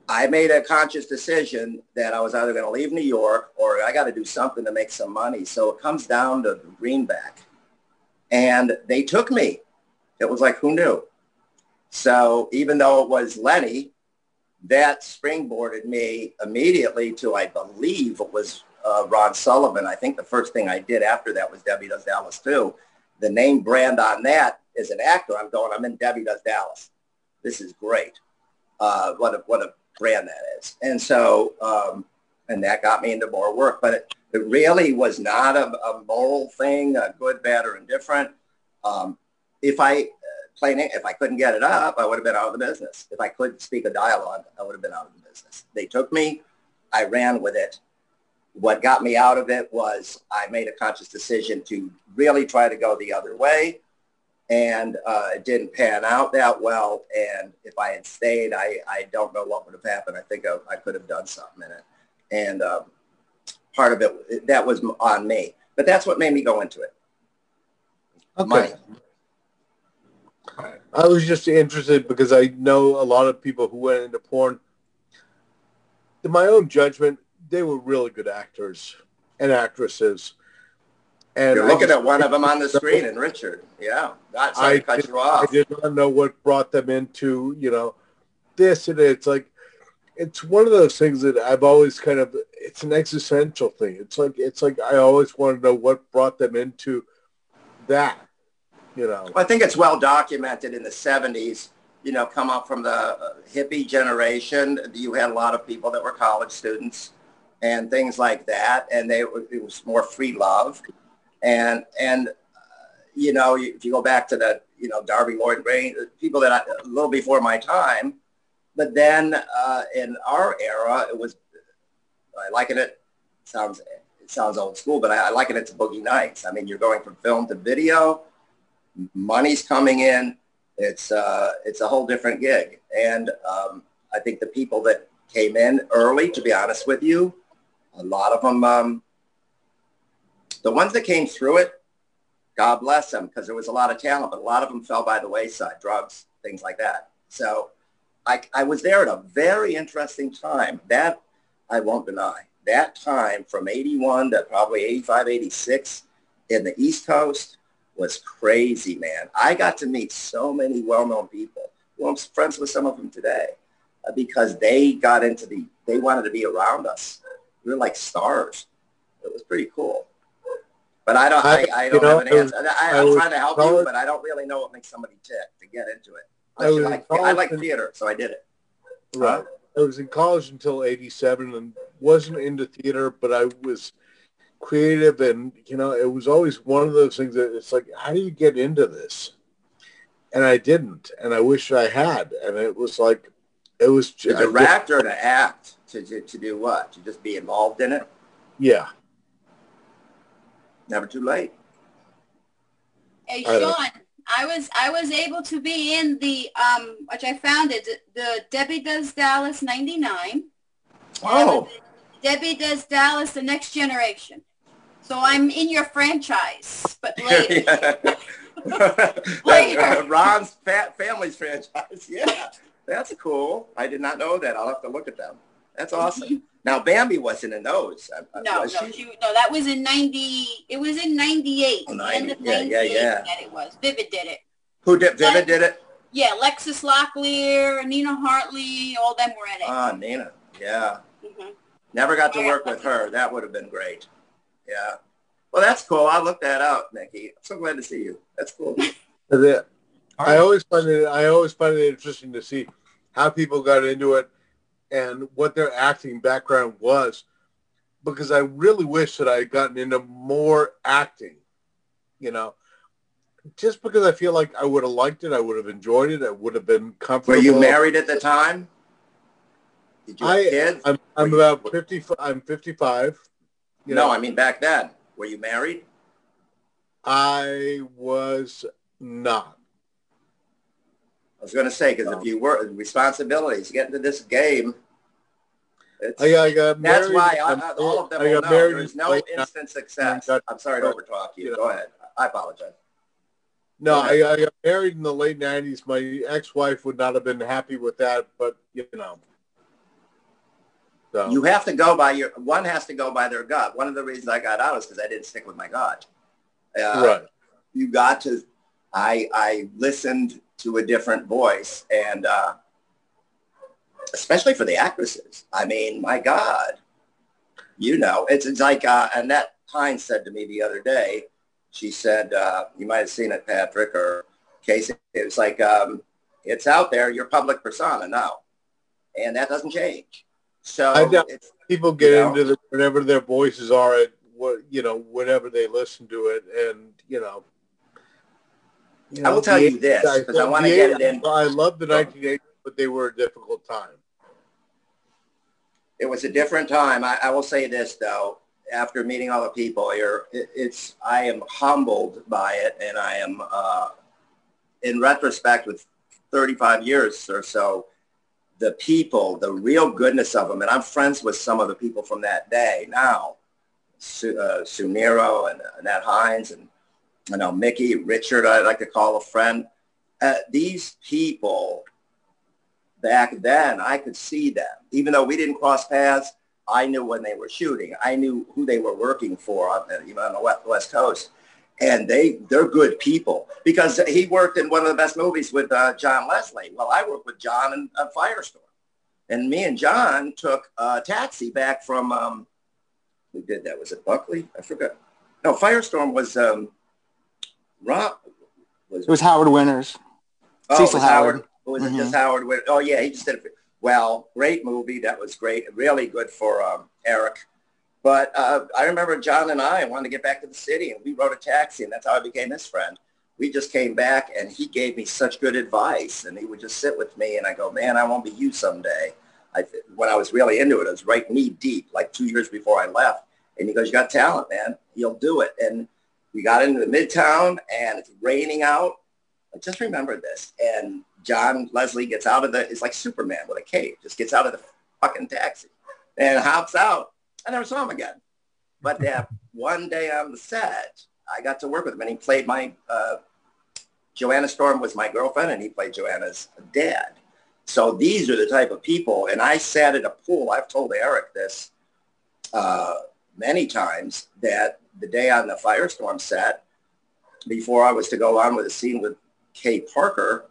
I made a conscious decision that I was either going to leave New York or I got to do something to make some money. So it comes down to Greenback. And they took me. It was like, who knew? So even though it was Lenny, that springboarded me immediately to, I believe it was uh, Ron Sullivan. I think the first thing I did after that was Debbie Does Dallas too. The name brand on that as an actor, I'm going, I'm in Debbie Does Dallas. This is great. Uh, what a, what a brand that is. And so, um, and that got me into more work, but it, it really was not a, a moral thing, a good, bad, or indifferent. Um, if I, plain, if I couldn't get it up, I would have been out of the business. If I couldn't speak a dialogue, I would have been out of the business. They took me, I ran with it. What got me out of it was I made a conscious decision to really try to go the other way and uh, it didn't pan out that well. And if I had stayed, I, I don't know what would have happened. I think I, I could have done something in it. And um, part of it, that was on me. But that's what made me go into it. Okay. Money. I was just interested because I know a lot of people who went into porn. In my own judgment, they were really good actors and actresses. And You're looking just- at one of them on the (laughs) screen, and Richard. Yeah, sorry I cut did, you I off. did not know what brought them into, you know, this and it's like, it's one of those things that I've always kind of, it's an existential thing. It's like, it's like, I always want to know what brought them into that, you know. I think it's well documented in the 70s, you know, come up from the hippie generation. You had a lot of people that were college students and things like that. And they it was more free love. And, and uh, you know, if you go back to the, you know, Darby Lloyd Gray, people that I, a little before my time, but then uh, in our era, it was, I liken it, sounds, it sounds old school, but I, I liken it to Boogie Nights. I mean, you're going from film to video, money's coming in. It's uh, it's a whole different gig, and um, I think the people that came in early, to be honest with you, a lot of them, um, the ones that came through it, God bless them, because there was a lot of talent, but a lot of them fell by the wayside, drugs, things like that. So I, I was there at a very interesting time. That I won't deny. That time from 81 to probably 85, 86 in the East Coast was crazy, man. I got to meet so many well-known people. Well, I'm friends with some of them today uh, because they got into the, they wanted to be around us. We were like stars. It was pretty cool. But I don't, I, I- I don't know, have an answer. I, was trying to help you, but I don't really know what makes somebody tick to get into it. I like, I like theater, so I did it. Right. I was in college until 87 and wasn't into theater, but I was creative and, you know, it was always one of those things that it's like, how do you get into this? and I didn't, and I wish I had. And it was like, it was to direct or to act to, to to do what? To just be involved in it? Yeah. Never too late. Hey Sean, I was I was able to be in the um which I found it the Debbie Does Dallas '99. Oh. Debbie Does Dallas: The Next Generation. So I'm in your franchise, but (laughs) later. (laughs) later. Ron's fa- family's franchise. (laughs) Yeah, that's cool. I did not know that. I'll have to look at them. That's awesome. Now Bambi wasn't in those. No, was no, she? She, no, that was in ninety. It was in ninety eight. Oh, 90, yeah, yeah, yeah. That it was. Vivid did it. Who did? Vivid did it. Yeah, Lexus Locklear, Nina Hartley, all them were in it. Ah, Nina. Yeah. Mm-hmm. Never got to work with her. That would have been great. Yeah. Well, that's cool. I'll look that out, Nikki. I'm so glad to see you. That's cool. (laughs) I always find it. I always find it interesting to see how people got into it and what their acting background was, because I really wish that I had gotten into more acting. You know, just because I feel like I would have liked it, I would have enjoyed it, I would have been comfortable. Were you married at the time? Did you I, kids? I'm, I'm about 50. I'm 55. You no, know. I mean back then. Were you married? I was not. I was going to say because if you were responsibilities, get into this game. I, I got that's why I, all of them I got know married there's no instant success. Got, I'm sorry to overtalk you. you know, Go ahead. I apologize. No, I, I, got married in the late '90s. My ex-wife would not have been happy with that, but you know, so. You have to go by your, one has to go by their gut. One of the reasons I got out is because I didn't stick with my gut. Uh, right. You got to, I, I listened to a different voice and uh, especially for the actresses. I mean, my God, you know, it's, it's like uh, Annette Pine said to me the other day, she said, uh, you might have seen it, Patrick, or Casey. It was like, um, it's out there, your public persona now. And that doesn't change. So I doubt people get know, into the, whatever their voices are at what you know whenever they listen to it, and you know. You I will tell you this because I want to get it in. I love the 1980s, but they were a difficult time. It was a different time. I, I will say this though, after meeting all the people here, it, it's I am humbled by it, and I am, uh, in retrospect, with 35 years or so, the people, the real goodness of them. And I'm friends with some of the people from that day now. Sue, uh, Sue and uh, Annette Hines and you know Micky, Richard, I like to call a friend. Uh, these people back then, I could see them. Even though we didn't cross paths, I knew when they were shooting. I knew who they were working for, even on the West Coast and they they're good people because he worked in one of the best movies with uh, John Leslie. Well, I worked with John in uh, Firestorm, and me and John took a taxi back from um, who did that? Was it Buckley? I forgot. No, Firestorm was um, Rob. Was, it was Howard Winters. Oh, Cecil Howard. Howard. Was mm-hmm. it just Howard? Winters? Oh yeah, he just did it. Well, great movie. That was great. Really good for um, Eric but uh, I remember John and I wanted to get back to the city, and we rode a taxi, and that's how I became his friend. We just came back, and he gave me such good advice, and he would just sit with me, and I go, man, I won't be you someday. I, when I was really into it, I was right knee deep, like two years before I left. And he goes, you got talent, man. You'll do it. And we got into the midtown, and it's raining out. I just remember this. And John Leslie gets out of the, it's like Superman with a cape, just gets out of the fucking taxi and hops out I never saw him again. But that (laughs) one day on the set, I got to work with him, and he played my uh, Joanna Storm was my girlfriend, and he played Joanna's dad. So these are the type of people, and I sat at a pool. I've told Eric this uh, many times that the day on the Firestorm set, before I was to go on with a scene with Kay Parker,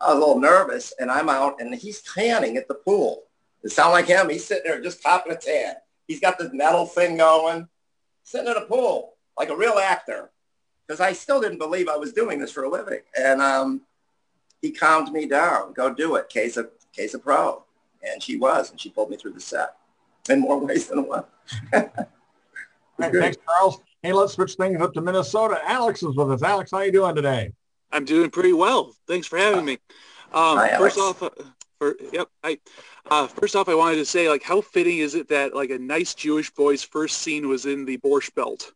I was a little nervous, and I'm out, and he's tanning at the pool. It sound like him. He's sitting there just popping a tan. He's got this metal thing going, sitting in a pool like a real actor. Because I still didn't believe I was doing this for a living. And um, he calmed me down. Go do it. Case of case of pro. And she was, and she pulled me through the set in more (laughs) ways than one. right, thanks, Charles. Hey, let's switch things up to Minnesota. Alex is with us. Alex, how you doing today? I'm doing pretty well. Thanks for having me. Um, Hi, first off, uh, for, yep. I, uh, first off, I wanted to say, like, how fitting is it that like a nice Jewish boy's first scene was in the Borscht Belt?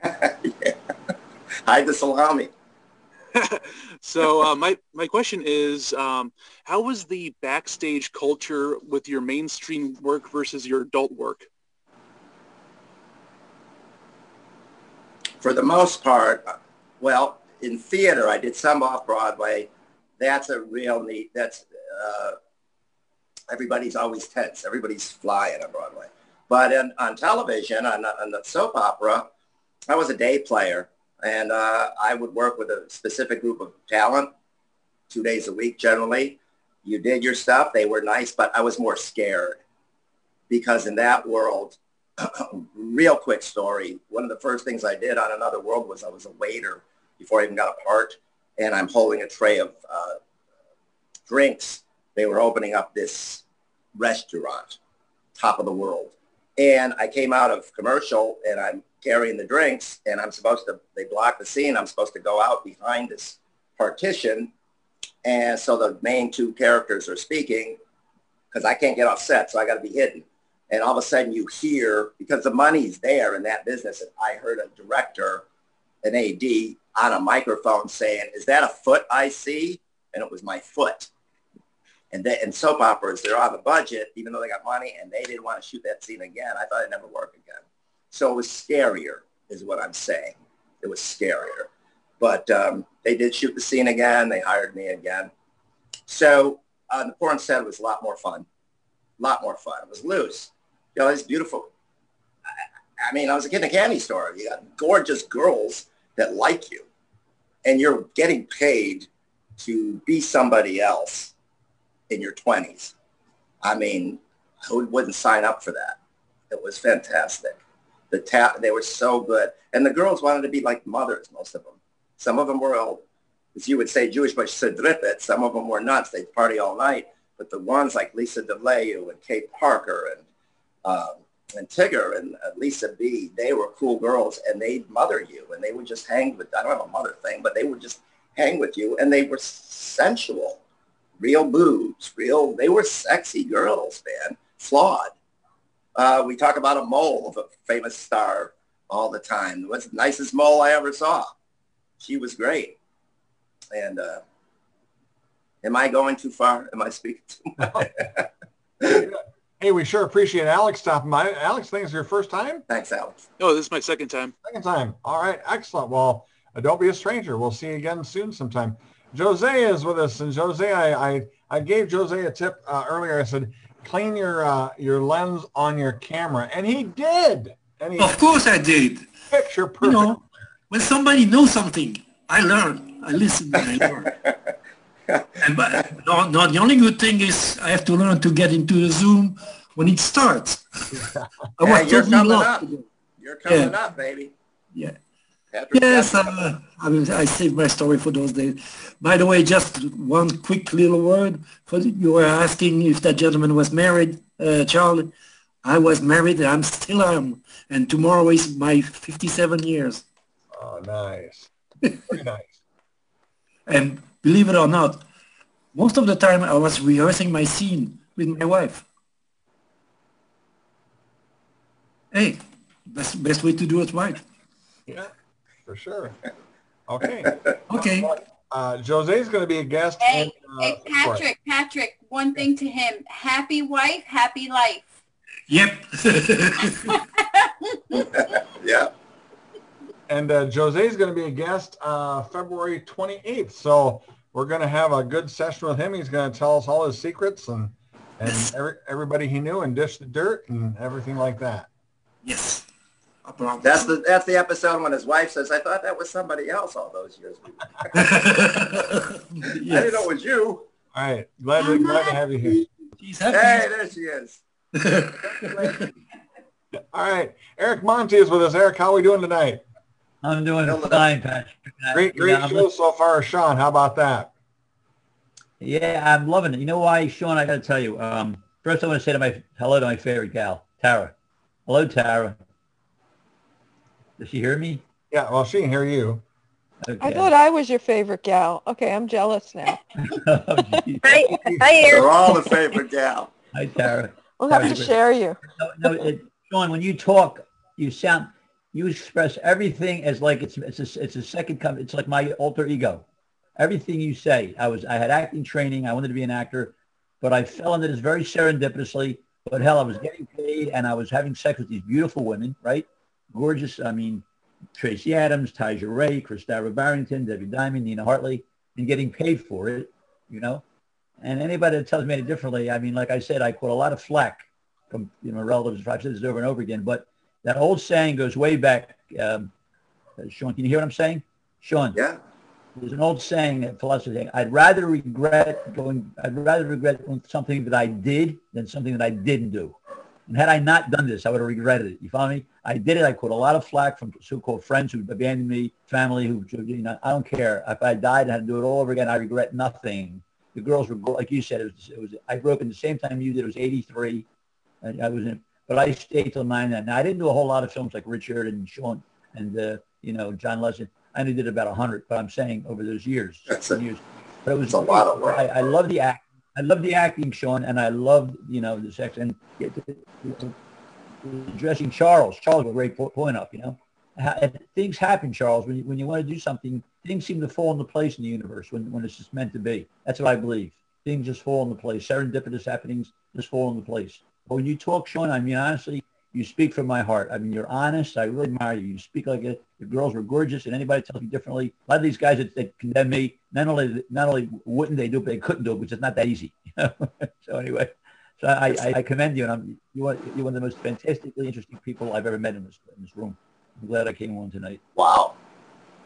(laughs) Hide the salami. (laughs) so uh, my my question is, um, how was the backstage culture with your mainstream work versus your adult work? For the most part, well, in theater, I did some off Broadway. That's a real neat. That's uh, everybody's always tense. Everybody's flying on Broadway. But in, on television, on, on the soap opera, I was a day player, and uh, I would work with a specific group of talent, two days a week generally. You did your stuff; they were nice, but I was more scared because in that world, (clears throat) real quick story. One of the first things I did on Another World was I was a waiter before I even got a part, and I'm holding a tray of uh, drinks. They were opening up this restaurant, top of the world, and I came out of commercial, and I'm carrying the drinks, and I'm supposed to. They block the scene. I'm supposed to go out behind this partition, and so the main two characters are speaking because I can't get off set, so I got to be hidden and all of a sudden you hear because the money's there in that business and i heard a director an ad on a microphone saying is that a foot i see and it was my foot and they, in soap operas they're on the budget even though they got money and they didn't want to shoot that scene again. I thought it'd never work again. So it was scarier is what i'm saying. It was scarier. But um, they did shoot the scene again. They hired me again. So uh, the porn set was a lot more fun. A lot more fun. It was loose. You know, it's beautiful. I, I mean, I was a kid in a candy store. You got gorgeous girls that like you, and you're getting paid to be somebody else in your 20s. I mean, who wouldn't sign up for that? It was fantastic. The ta- they were so good. And the girls wanted to be like mothers, most of them. Some of them were, all, as you would say, Jewish, but sedripet. Some of them were nuts. They'd party all night. But the ones like Lisa DeLeo and Kay Parker and um, and Tigr and uh, Lisa Be, they were cool girls and they'd mother you and they would just hang with, I don't have a mother thing, but they would just hang with you and they were sensual, real boobs, real, they were sexy girls, man, flawed. Uh, we talk about a mole of a famous star all the time. It was the nicest mole I ever saw. She was great. And uh, am I going too far? Am I speaking too (laughs) much? Hey, we sure appreciate Alex stopping by. Alex, thanks for your first time. Thanks, Alex. Oh, this is my second time. Second time. All right, excellent. Well, uh, don't be a stranger. We'll see you again soon sometime. Jose is with us, and Jose, I I, I gave Jose a tip uh, earlier. I said, clean your uh, your lens on your camera, and he did. And he Of course I did. picture You know, when somebody knows something, I learn. I listen and I learn. (laughs) and but no, no, the only good thing is I have to learn to get into the Zoom when it starts. (laughs) I Yeah, was you're totally coming lost. up. You're coming Yeah. up, baby. Yeah. Patrick Yes, uh, I, will, I saved my story for those days. By the way, just one quick little word. For you were asking if that gentleman was married, uh, Charlie. I was married, and I'm still am, and tomorrow is my 57 years. Oh, nice. (laughs) Very nice. And believe it or not, most of the time I was rehearsing my scene with my wife. Hey, best best way to do it right. Yeah, for sure. Okay. Okay. Uh, Jose's going to be a guest. Hey, and, uh, hey, Patrick, Patrick, one thing to him. Happy wife, happy life. Yep. (laughs) yeah. And uh, Jose's going to be a guest uh, February 28th. So we're going to have a good session with him. He's going to tell us all his secrets and and every, everybody he knew and dish the dirt and everything like that. yes. I. That's the that's the episode when his wife says, "I thought that was somebody else all those years." (laughs) I yes. didn't know it was you. All right. Glad to, glad to have you here. He's Hey, happy. there she is. (laughs) All right. Eric Monti is with us. Eric, how are we doing tonight? I'm doing Hello. fine, Patrick. Great, You great know, show so far, Sean. How about that? Yeah, I'm loving it. You know why, Sean? I got to tell you. Um, first, I want to say to my hello to my favorite gal, Tara. Hello, Tara. Does she hear me? Yeah, well, she can hear you. Okay. I thought I was your favorite gal. Okay, I'm jealous now. (laughs) oh, hi, hi, They're all the favorite gal. Hi, Tara. We'll have to share you. No, no it, Sean, when you talk, you sound, you express everything as like it's it's a, it's a second come. It's like my alter ego. Everything you say, I was I had acting training. I wanted to be an actor, but I fell into this very serendipitously. But hell, I was getting paid and I was having sex with these beautiful women, right? Gorgeous. I mean, Tracy Adams, Taija Rae, Kristara Barrington, Debbie Diamond, Nina Hartley, and getting paid for it, you know. And anybody that tells me any differently, I mean, like I said, I caught a lot of flack from you know relatives. I've said this over and over again, but that old saying goes way back. Um, uh, Sean, can you hear what I'm saying? Sean. Yeah. There's an old saying, a philosophy saying, I'd rather regret going, I'd rather regret something that I did than something that I didn't do. And had I not done this, I would have regretted it. You follow me? I did it. I caught a lot of flack from so-called friends who abandoned me, family who, you know, I don't care. If I died and had to do it all over again, I regret nothing. The girls were, like you said, it was, it was I broke in the same time you did. It was 83. I, I was in, but I stayed till 99. Now, I didn't do a whole lot of films like Richard and Sean and, uh, you know, John Legend. I only did about 100, but I'm saying over those years. That's a, years. But it was a lot of work. I, I love the act. I love the acting, Sean, and I love, you know, the sex. And addressing Charles. Charles was a great point up, you know. Things happen, Charles. When you, when you want to do something, things seem to fall into place in the universe when, when it's just meant to be. That's what I believe. Things just fall into place. Serendipitous happenings just fall into place. But when you talk, Sean, I mean, honestly, you speak from my heart. I mean, you're honest. I really admire you. You speak like it. The girls were gorgeous, and anybody tells me differently. A lot of these guys that, that condemn me, not only not only wouldn't they do it, but they couldn't do it, which is not that easy. (laughs) so anyway, so I, I, I, commend you, and I'm you are you're one of the most fantastically interesting people I've ever met in this in this room. I'm glad I came on tonight. Wow,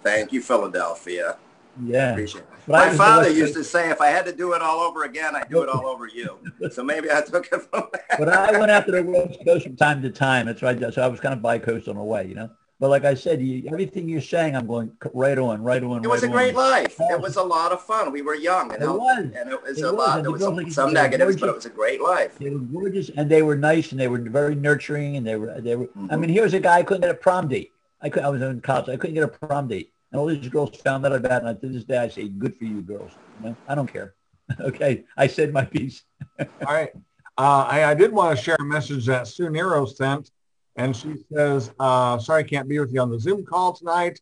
thank you, Philadelphia. Yeah. Appreciate it. My father used to say, if I had to do it all over again, I'd do it all over you. (laughs) so maybe I took it from that. but I went after the West Coast from time to time. That's right. So I was kind of bi-coastal in a way, you know. But like I said, you, everything you're saying, I'm going right on, right on. It was right a great on. life. It was a lot of fun. We were young, and It was. and it was It a was, lot. and There was some, like some negatives, but it was a great life. They were gorgeous, and they were nice, and they were very nurturing, and they were they were. Mm-hmm. I mean, here's a guy I couldn't get a prom date. I could I was in college. I couldn't get a prom date, and all these girls found out about it. And to this day, I say, "Good for you, girls." You know, I don't care. (laughs) okay, I said my piece. (laughs) All right. Uh, I, I did want to share a message that Sue Nero sent, and she says, uh, sorry I can't be with you on the Zoom call tonight.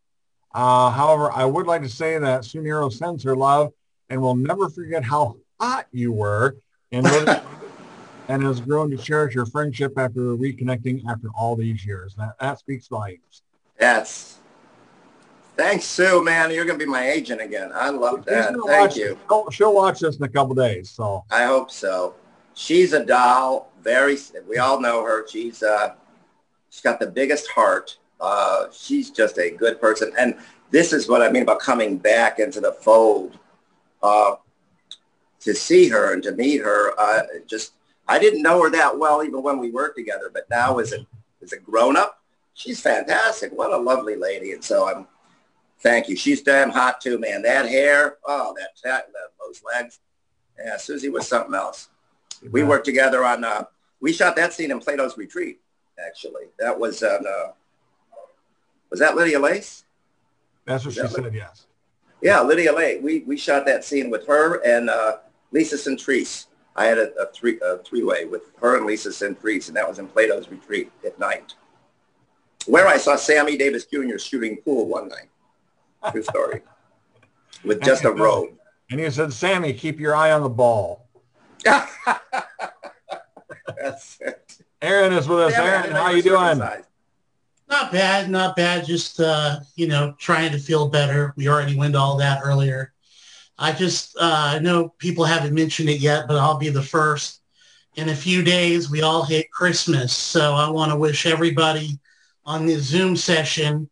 Uh, however, I would like to say that Sue Nero sends her love and will never forget how hot you were and, (laughs) and has grown to cherish your friendship after reconnecting after all these years. That, that speaks volumes. Yes. Thanks, Sue, man. You're going to be my agent again. I love that. Thank watch- you. She'll, she'll watch this in a couple days. So I hope so. She's a doll. Very. We all know her. She's uh, she's got the biggest heart. Uh, she's just a good person. And this is what I mean about coming back into the fold. Uh, to see her and to meet her, uh, just I didn't know her that well even when we worked together. But now as a as a grown up, she's fantastic. What a lovely lady. And so I'm. Thank you. She's damn hot too, man. That hair, oh, that, that, that those legs. Yeah, Susie was something else. We worked together on. Uh, we shot that scene in Plato's Retreat. Actually, that was on. Uh, was that Lydia Lace? that's what Is she said, yes. Yeah, Lydia Lace. We we shot that scene with her and uh, Lisa Centrise. I had a, a three a three way with her and Lisa Centrise, and that was in Plato's Retreat at night, where I saw Sammy Davis Jr. shooting pool one night. True story. with just a robe. And he said, Sammy, keep your eye on the ball. (laughs) That's it. Aaron is with us. Damn Aaron, how you you doing? circumcised. Not bad, not bad. Just uh, you know, trying to feel better. We already went all that earlier. I just uh, I know people haven't mentioned it yet, but I'll be the first. In a few days, we all hit Christmas, so I want to wish everybody on this Zoom session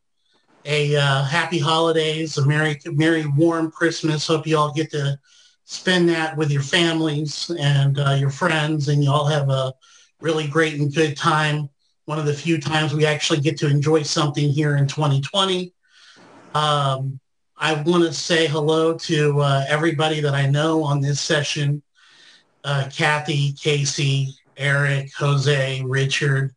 a uh, happy holidays, a merry, merry, warm Christmas. Hope you all get to spend that with your families and uh, your friends, and you all have a really great and good time one of the few times we actually get to enjoy something here in 2020. Um, I want to say hello to uh, everybody that I know on this session. Uh, Kathy, Casey, Eric, Jose, Richard,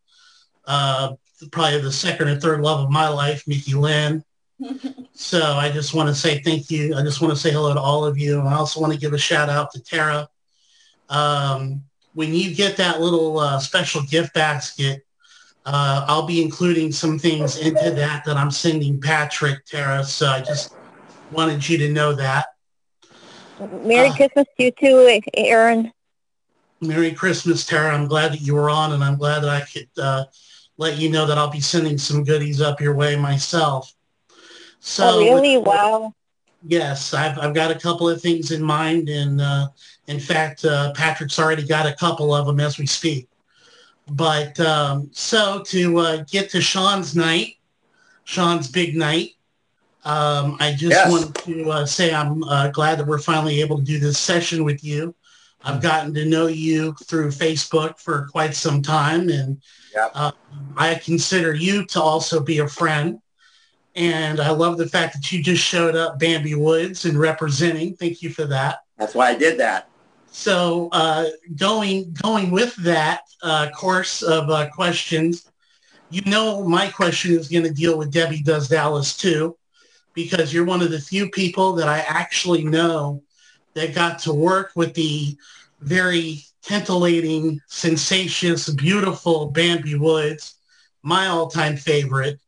uh, probably the second or third love of my life, Micky Lynn, (laughs) so I just want to say thank you. I just want to say hello to all of you. And I also want to give a shout out to Tara. Um, when you get that little uh, special gift basket, uh, I'll be including some things into that that I'm sending Patrick, Tara. So I just wanted you to know that. Merry Uh, Christmas to you too, Aaron. Merry Christmas, Tara. I'm glad that you were on, and I'm glad that I could uh, let you know that I'll be sending some goodies up your way myself. So, oh, really? Wow. yes, I've, I've got a couple of things in mind, and uh, in fact, uh, Patrick's already got a couple of them as we speak. But um, so to uh, get to Sean's night, Sean's big night, um, I just Yes. wanted to uh, say I'm uh, glad that we're finally able to do this session with you. I've gotten to know you through Facebook for quite some time, and Yep. uh, I consider you to also be a friend. And I love the fact that you just showed up Bambi Woods and representing. Thank you for that. That's why I did that. So uh, going going with that uh, course of uh, questions, you know my question is going to deal with Debbie Does Dallas too, because you're one of the few people that I actually know that got to work with the very titillating, sensacious, beautiful Bambi Woods, my all-time favorite.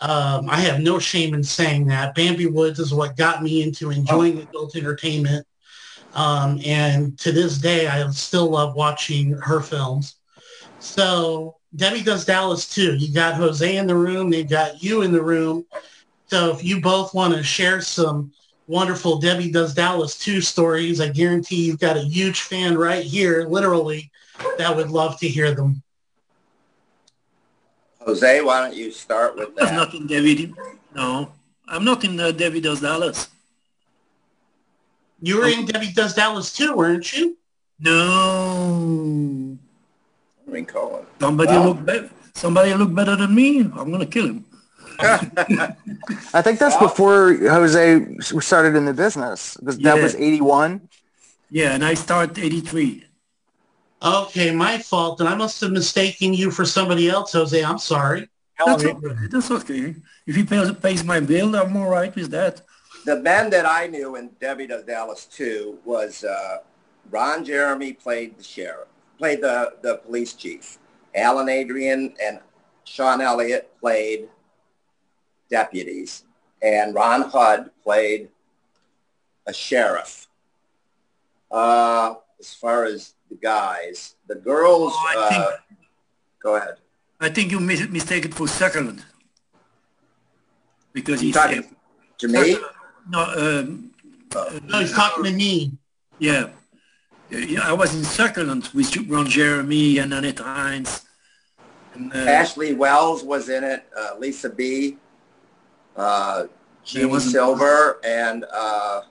Um, I have no shame in saying that. Bambi Woods is what got me into enjoying adult entertainment. Um, and to this day, I still love watching her films. So Debbie does Dallas too. You got Jose in the room. They've got you in the room. So if you both want to share some wonderful Debbie does Dallas 2 stories, I guarantee you've got a huge fan right here, literally, that would love to hear them. Jose, why don't you start with I was that? not in David. No, I'm not in uh, David Does Dallas. You were in Debbie Does Dallas too, weren't you? No. I mean, Colin. Somebody Well- look better. Somebody look better than me. I'm gonna kill him. (laughs) I think that's before Jose started in the business. Because That Yeah. was 81. Yeah, and I start 83. Okay, my fault. And I must have mistaken you for somebody else, Jose. I'm sorry. That's okay. That's okay. If he pays, pays my bill, I'm all right with that. the men that I knew in Debbie Does Dallas too, was uh, Ron Jeremy played the sheriff, played the, the police chief. Alan Adrian and Sean Elliot played deputies. And Ron Hudd played a sheriff. Uh, as far as the guys, the girls, Oh, uh, think- go ahead. I think you mis- mistaken for Sutherland. Because he's Talking to me? No, um, No, he's talking to me. yeah. Yeah, I was in Sutherland with Ron Jeremy and Annette Hines. And, uh, Ashley Wells was in it, uh, Lisa Be, uh, wasn't- Silver, and uh,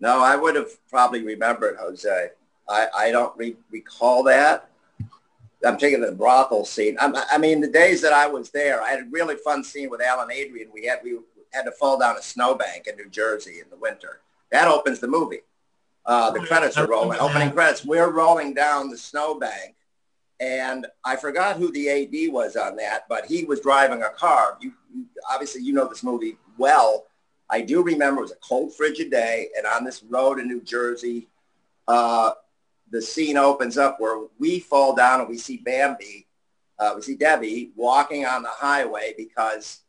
no, I would have probably remembered Jose. I, I don't re- recall that. I'm taking the brothel scene. I'm, I mean, the days that I was there, I had a really fun scene with Alan Adrian. We had we had to fall down a snowbank in New Jersey in the winter. That opens the movie. Uh, the credits are rolling. Opening credits. We're rolling down the snowbank and I forgot who the AD was on that, but he was driving a car. You obviously you know this movie well. I do remember it was a cold, frigid day, and on this road in New Jersey, uh, the scene opens up where we fall down and we see Bambi, uh, we see Debbie walking on the highway because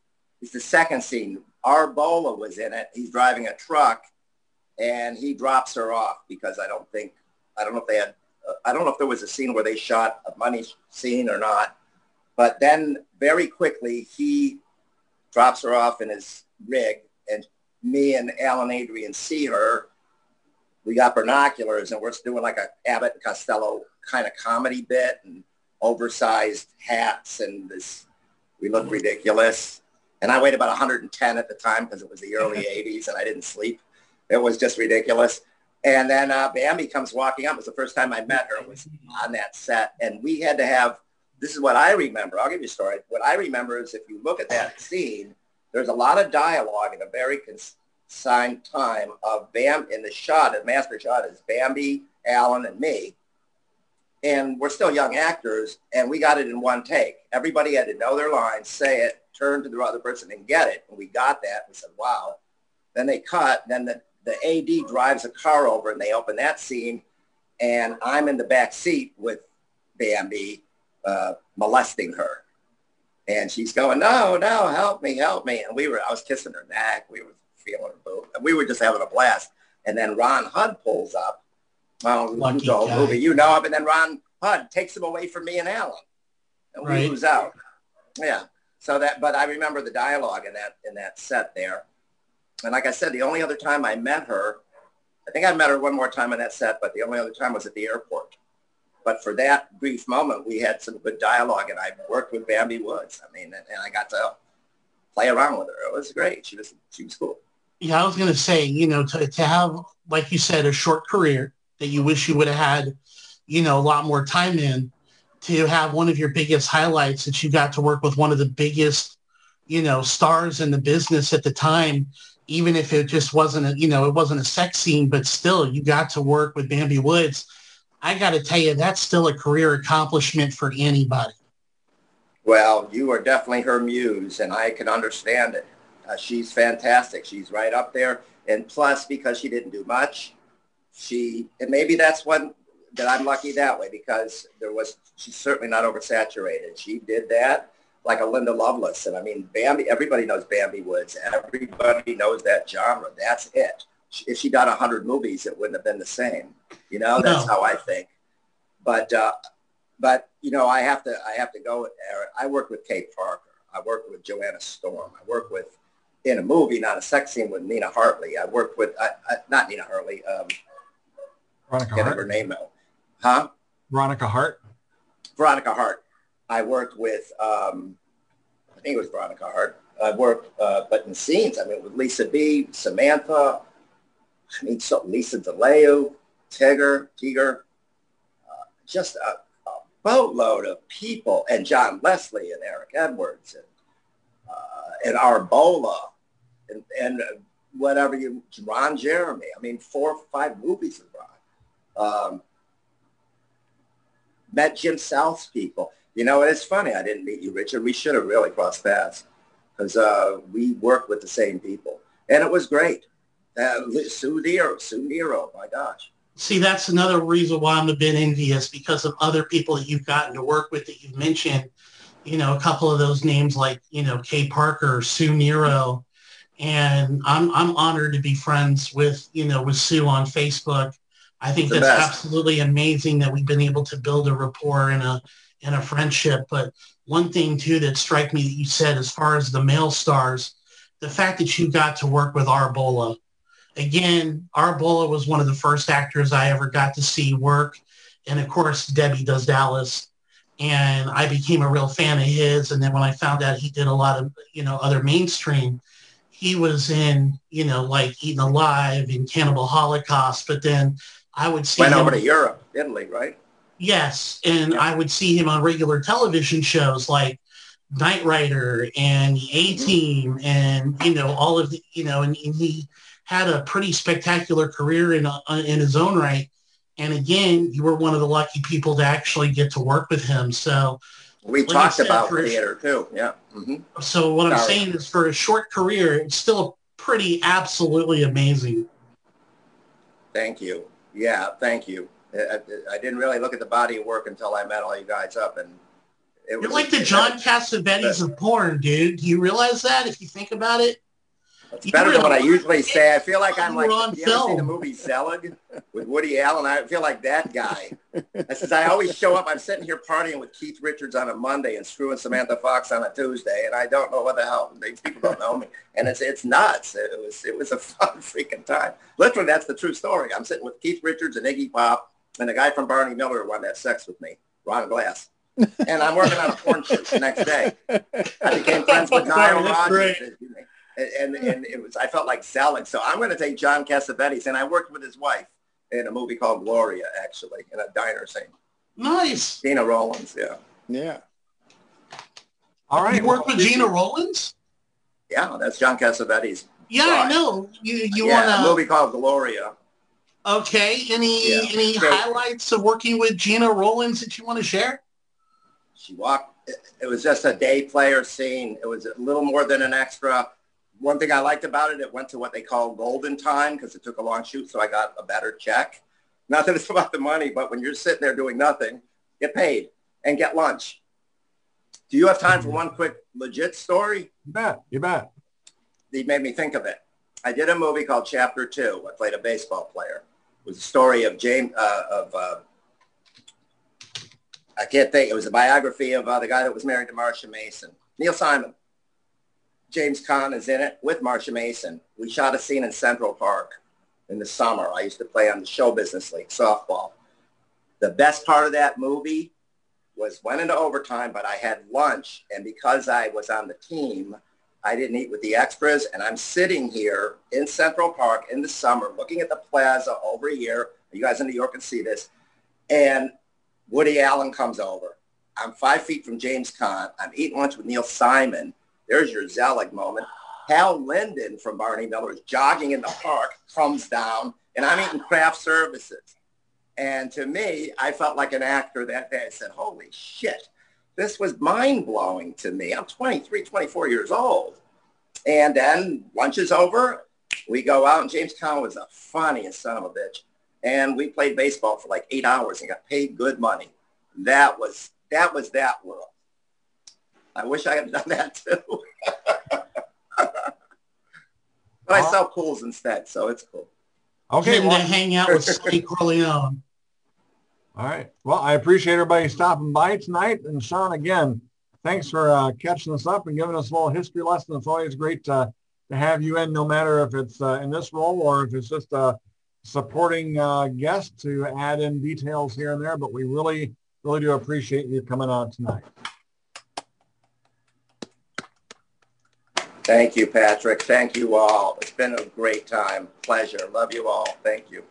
it's the second scene. R. Bolla was in it. He's driving a truck, and he drops her off because I don't think I don't know if they had I don't know if there was a scene where they shot a money scene or not, but then very quickly he drops her off in his rig, and me and Alan Adrian see her. We got binoculars, and we're doing like a Abbott and Costello kind of comedy bit, and oversized hats, and this. We look ridiculous, and I weighed about 110 at the time because it was the early (laughs) 80s, and I didn't sleep. It was just ridiculous. And then uh, Bambi comes walking up. It was the first time I met her. It Was on that set, and we had to have. This is what I remember. I'll give you a story. What I remember is if you look at that scene, there's a lot of dialogue in a very consigned time of Bam in the shot. The master shot is Bambi, Alan, and me, and we're still young actors, and we got it in one take. Everybody had to know their lines, say it, turn to the other person and get it. And we got that. We said, wow. Then they cut. Then the, the AD drives a car over and they open that scene. And I'm in the back seat with Bambi uh, molesting her. And she's going, no, no, help me, help me. And we were, I was kissing her neck. We were feeling her boob. And we were just having a blast. And then Ron Hudd pulls up. Well, Lucky the guy. movie, you know him. And then Ron Hudd takes him away from me and Alan. And we Right. lose out. Yeah. So that, but I remember the dialogue in that, in that set there. And like I said, the only other time I met her, I think I met her one more time on that set, but the only other time was at the airport. But for that brief moment, we had some good dialogue, and I worked with Bambi Woods. I mean, and, and I got to play around with her. It was great. She was she was cool. Yeah, I was to say, you know, to, to have, like you said, a short career that you wish you would have had, you know, a lot more time in, to have one of your biggest highlights that you got to work with one of the biggest, you know, stars in the business at the time, even if it just wasn't, a, you know, it wasn't a sex scene, but still you got to work with Bambi Woods. I got to tell you, that's still a career accomplishment for anybody. Well, you are definitely her muse, and I can understand it. Uh, she's fantastic. She's right up there. And plus, because she didn't do much, she and maybe that's one that I'm lucky that way because there was she's certainly not oversaturated. She did that like a Linda Lovelace, and I mean Bambi. Everybody knows Bambi Woods. Everybody knows that genre. That's it. If she a hundred movies, it wouldn't have been the same. You know, that's No. how I think. But uh, but you know, I have to I have to go with I worked with Kay Parker. I worked with Joanna Storm. I worked with in a movie, not a sex scene, with Nina Hartley. I worked with I, I, not Nina Hartley. Um, Veronica Hart. her name now. Huh? Veronica Hart. Veronica Hart. I worked with, um, I think it was Veronica Hart. I worked, uh, but in scenes, I mean, with Lisa Be, Samantha, I mean, so Lisa DeLeo, Tigger, Tiger, uh, just a, a boatload of people, and John Leslie and Eric Edwards and, uh, and R. Bolla and, and whatever you, Ron Jeremy. I mean, four or five movies with Ron. Um, met Jim South's people. You know, it's funny. I didn't meet you, Richard. We should have really crossed paths because uh, we worked with the same people, and it was great. Uh, Sue Nero, Sue Nero, my gosh. See, that's another reason why I'm a bit envious because of other people that you've gotten to work with that you've mentioned. You know, a couple of those names like, you know, Kay Parker, Sue Nero. And I'm I'm honored to be friends with, you know, with Sue on Facebook. I think that's best. absolutely amazing that we've been able to build a rapport and a and a friendship. But one thing too that struck me that you said as far as the male stars, the fact that you got to work with R. Bolla again, R. Bolla was one of the first actors I ever got to see work. And of course, Debbie does Dallas. And I became a real fan of his. And then when I found out he did a lot of, you know, other mainstream, he was in, you know, like Eaten Alive and Cannibal Holocaust. But then I would see Went him, over to Europe, Italy, right? Yes, and I would see him on regular television shows like Knight Rider and the A mm-hmm. Team, and you know all of the you know, and, and he had a pretty spectacular career in uh, in his own right. And again, you were one of the lucky people to actually get to work with him. So, We like talked said, about theater too. Yeah. hmm So what I'm saying is, for a short career, it's still pretty absolutely amazing. Thank you. Yeah, thank you. I, I- I didn't really look at the body of work until I met all you guys up, and it You're was like the John Cassavetes of porn, dude. Do you realize that? If you think about it, It's better than what I usually say. I feel like I'm like, you ever seen the movie Zelig with Woody Allen? I feel like that guy. I says, I always show up, I'm sitting here partying with Keith Richards on a Monday and screwing Samantha Fox on a Tuesday, and I don't know what the hell, they, people don't know me. And it's, it's nuts. It was, it was a (laughs) fun freaking time. Literally, that's the true story. I'm sitting with Keith Richards and Iggy Pop and the guy from Barney Miller who wanted to have sex with me, Ron Glass. And I'm working on a porn shoot the next day. I became friends with (laughs) Nile That's Rodgers. great. And, and it was, I felt like selling. So I'm going to take John Cassavetes, and I worked with his wife in a movie called Gloria, actually, in a diner scene. nice. Gena Rowlands, yeah. Yeah. All right. You work well, with Gena Rowlands? Yeah, that's John Cassavetes. Yeah, I know. You you yeah, want a movie called Gloria. okay? Any Yeah. any Great. highlights of working with Gena Rowlands that you want to share? She walked, it, it was just a day player scene. It was a little more than an extra. One thing I liked about it, it went to what they call golden time because it took a long shoot, so I got a better check. Not that it's (laughs) about the money, but when you're sitting there doing nothing, get paid and get lunch. Do you have time for one quick legit story? You bet. You bet. He made me think of it. I did a movie called Chapter Two. I played a baseball player. It was a story of James uh, of uh, I can't think. It was a biography of uh, the guy that was married to Marsha Mason, Neil Simon. James Caan is in it with Marsha Mason. We shot a scene in Central Park in the summer. I used to play on the show business league softball. The best part of that movie was went into overtime, but I had lunch, and because I was on the team, I didn't eat with the extras, and I'm sitting here in Central Park in the summer looking at the plaza over here. You guys in New York can see this. And Woody Allen comes over. I'm five feet from James Caan. I'm eating lunch with Neil Simon. There's your Zelig moment. Hal Linden from Barney Miller is jogging in the park, comes down, and I'm eating craft services. And to me, I felt like an actor that day. I said, holy shit, this was mind-blowing to me. I'm 23, 24 years old. And then lunch is over. We go out, and James Caan was the funniest son of a bitch. And we played baseball for like eight hours and got paid good money. That was that was that world. I wish I had done (laughs) that too. (laughs) but I sell pools instead, so it's cool. Okay. Well- to hang out with Sonny Corleone. (laughs) All right. Well, I appreciate everybody stopping by tonight. And Sean, again, thanks for uh, catching us up and giving us a little history lesson. It's always great to, to have you in, no matter if it's uh, in this role or if it's just a supporting uh, guest to add in details here and there. But we really, really do appreciate you coming out tonight. Thank you, Patrick. Thank you all. It's been a great time. Pleasure. Love you all. Thank you.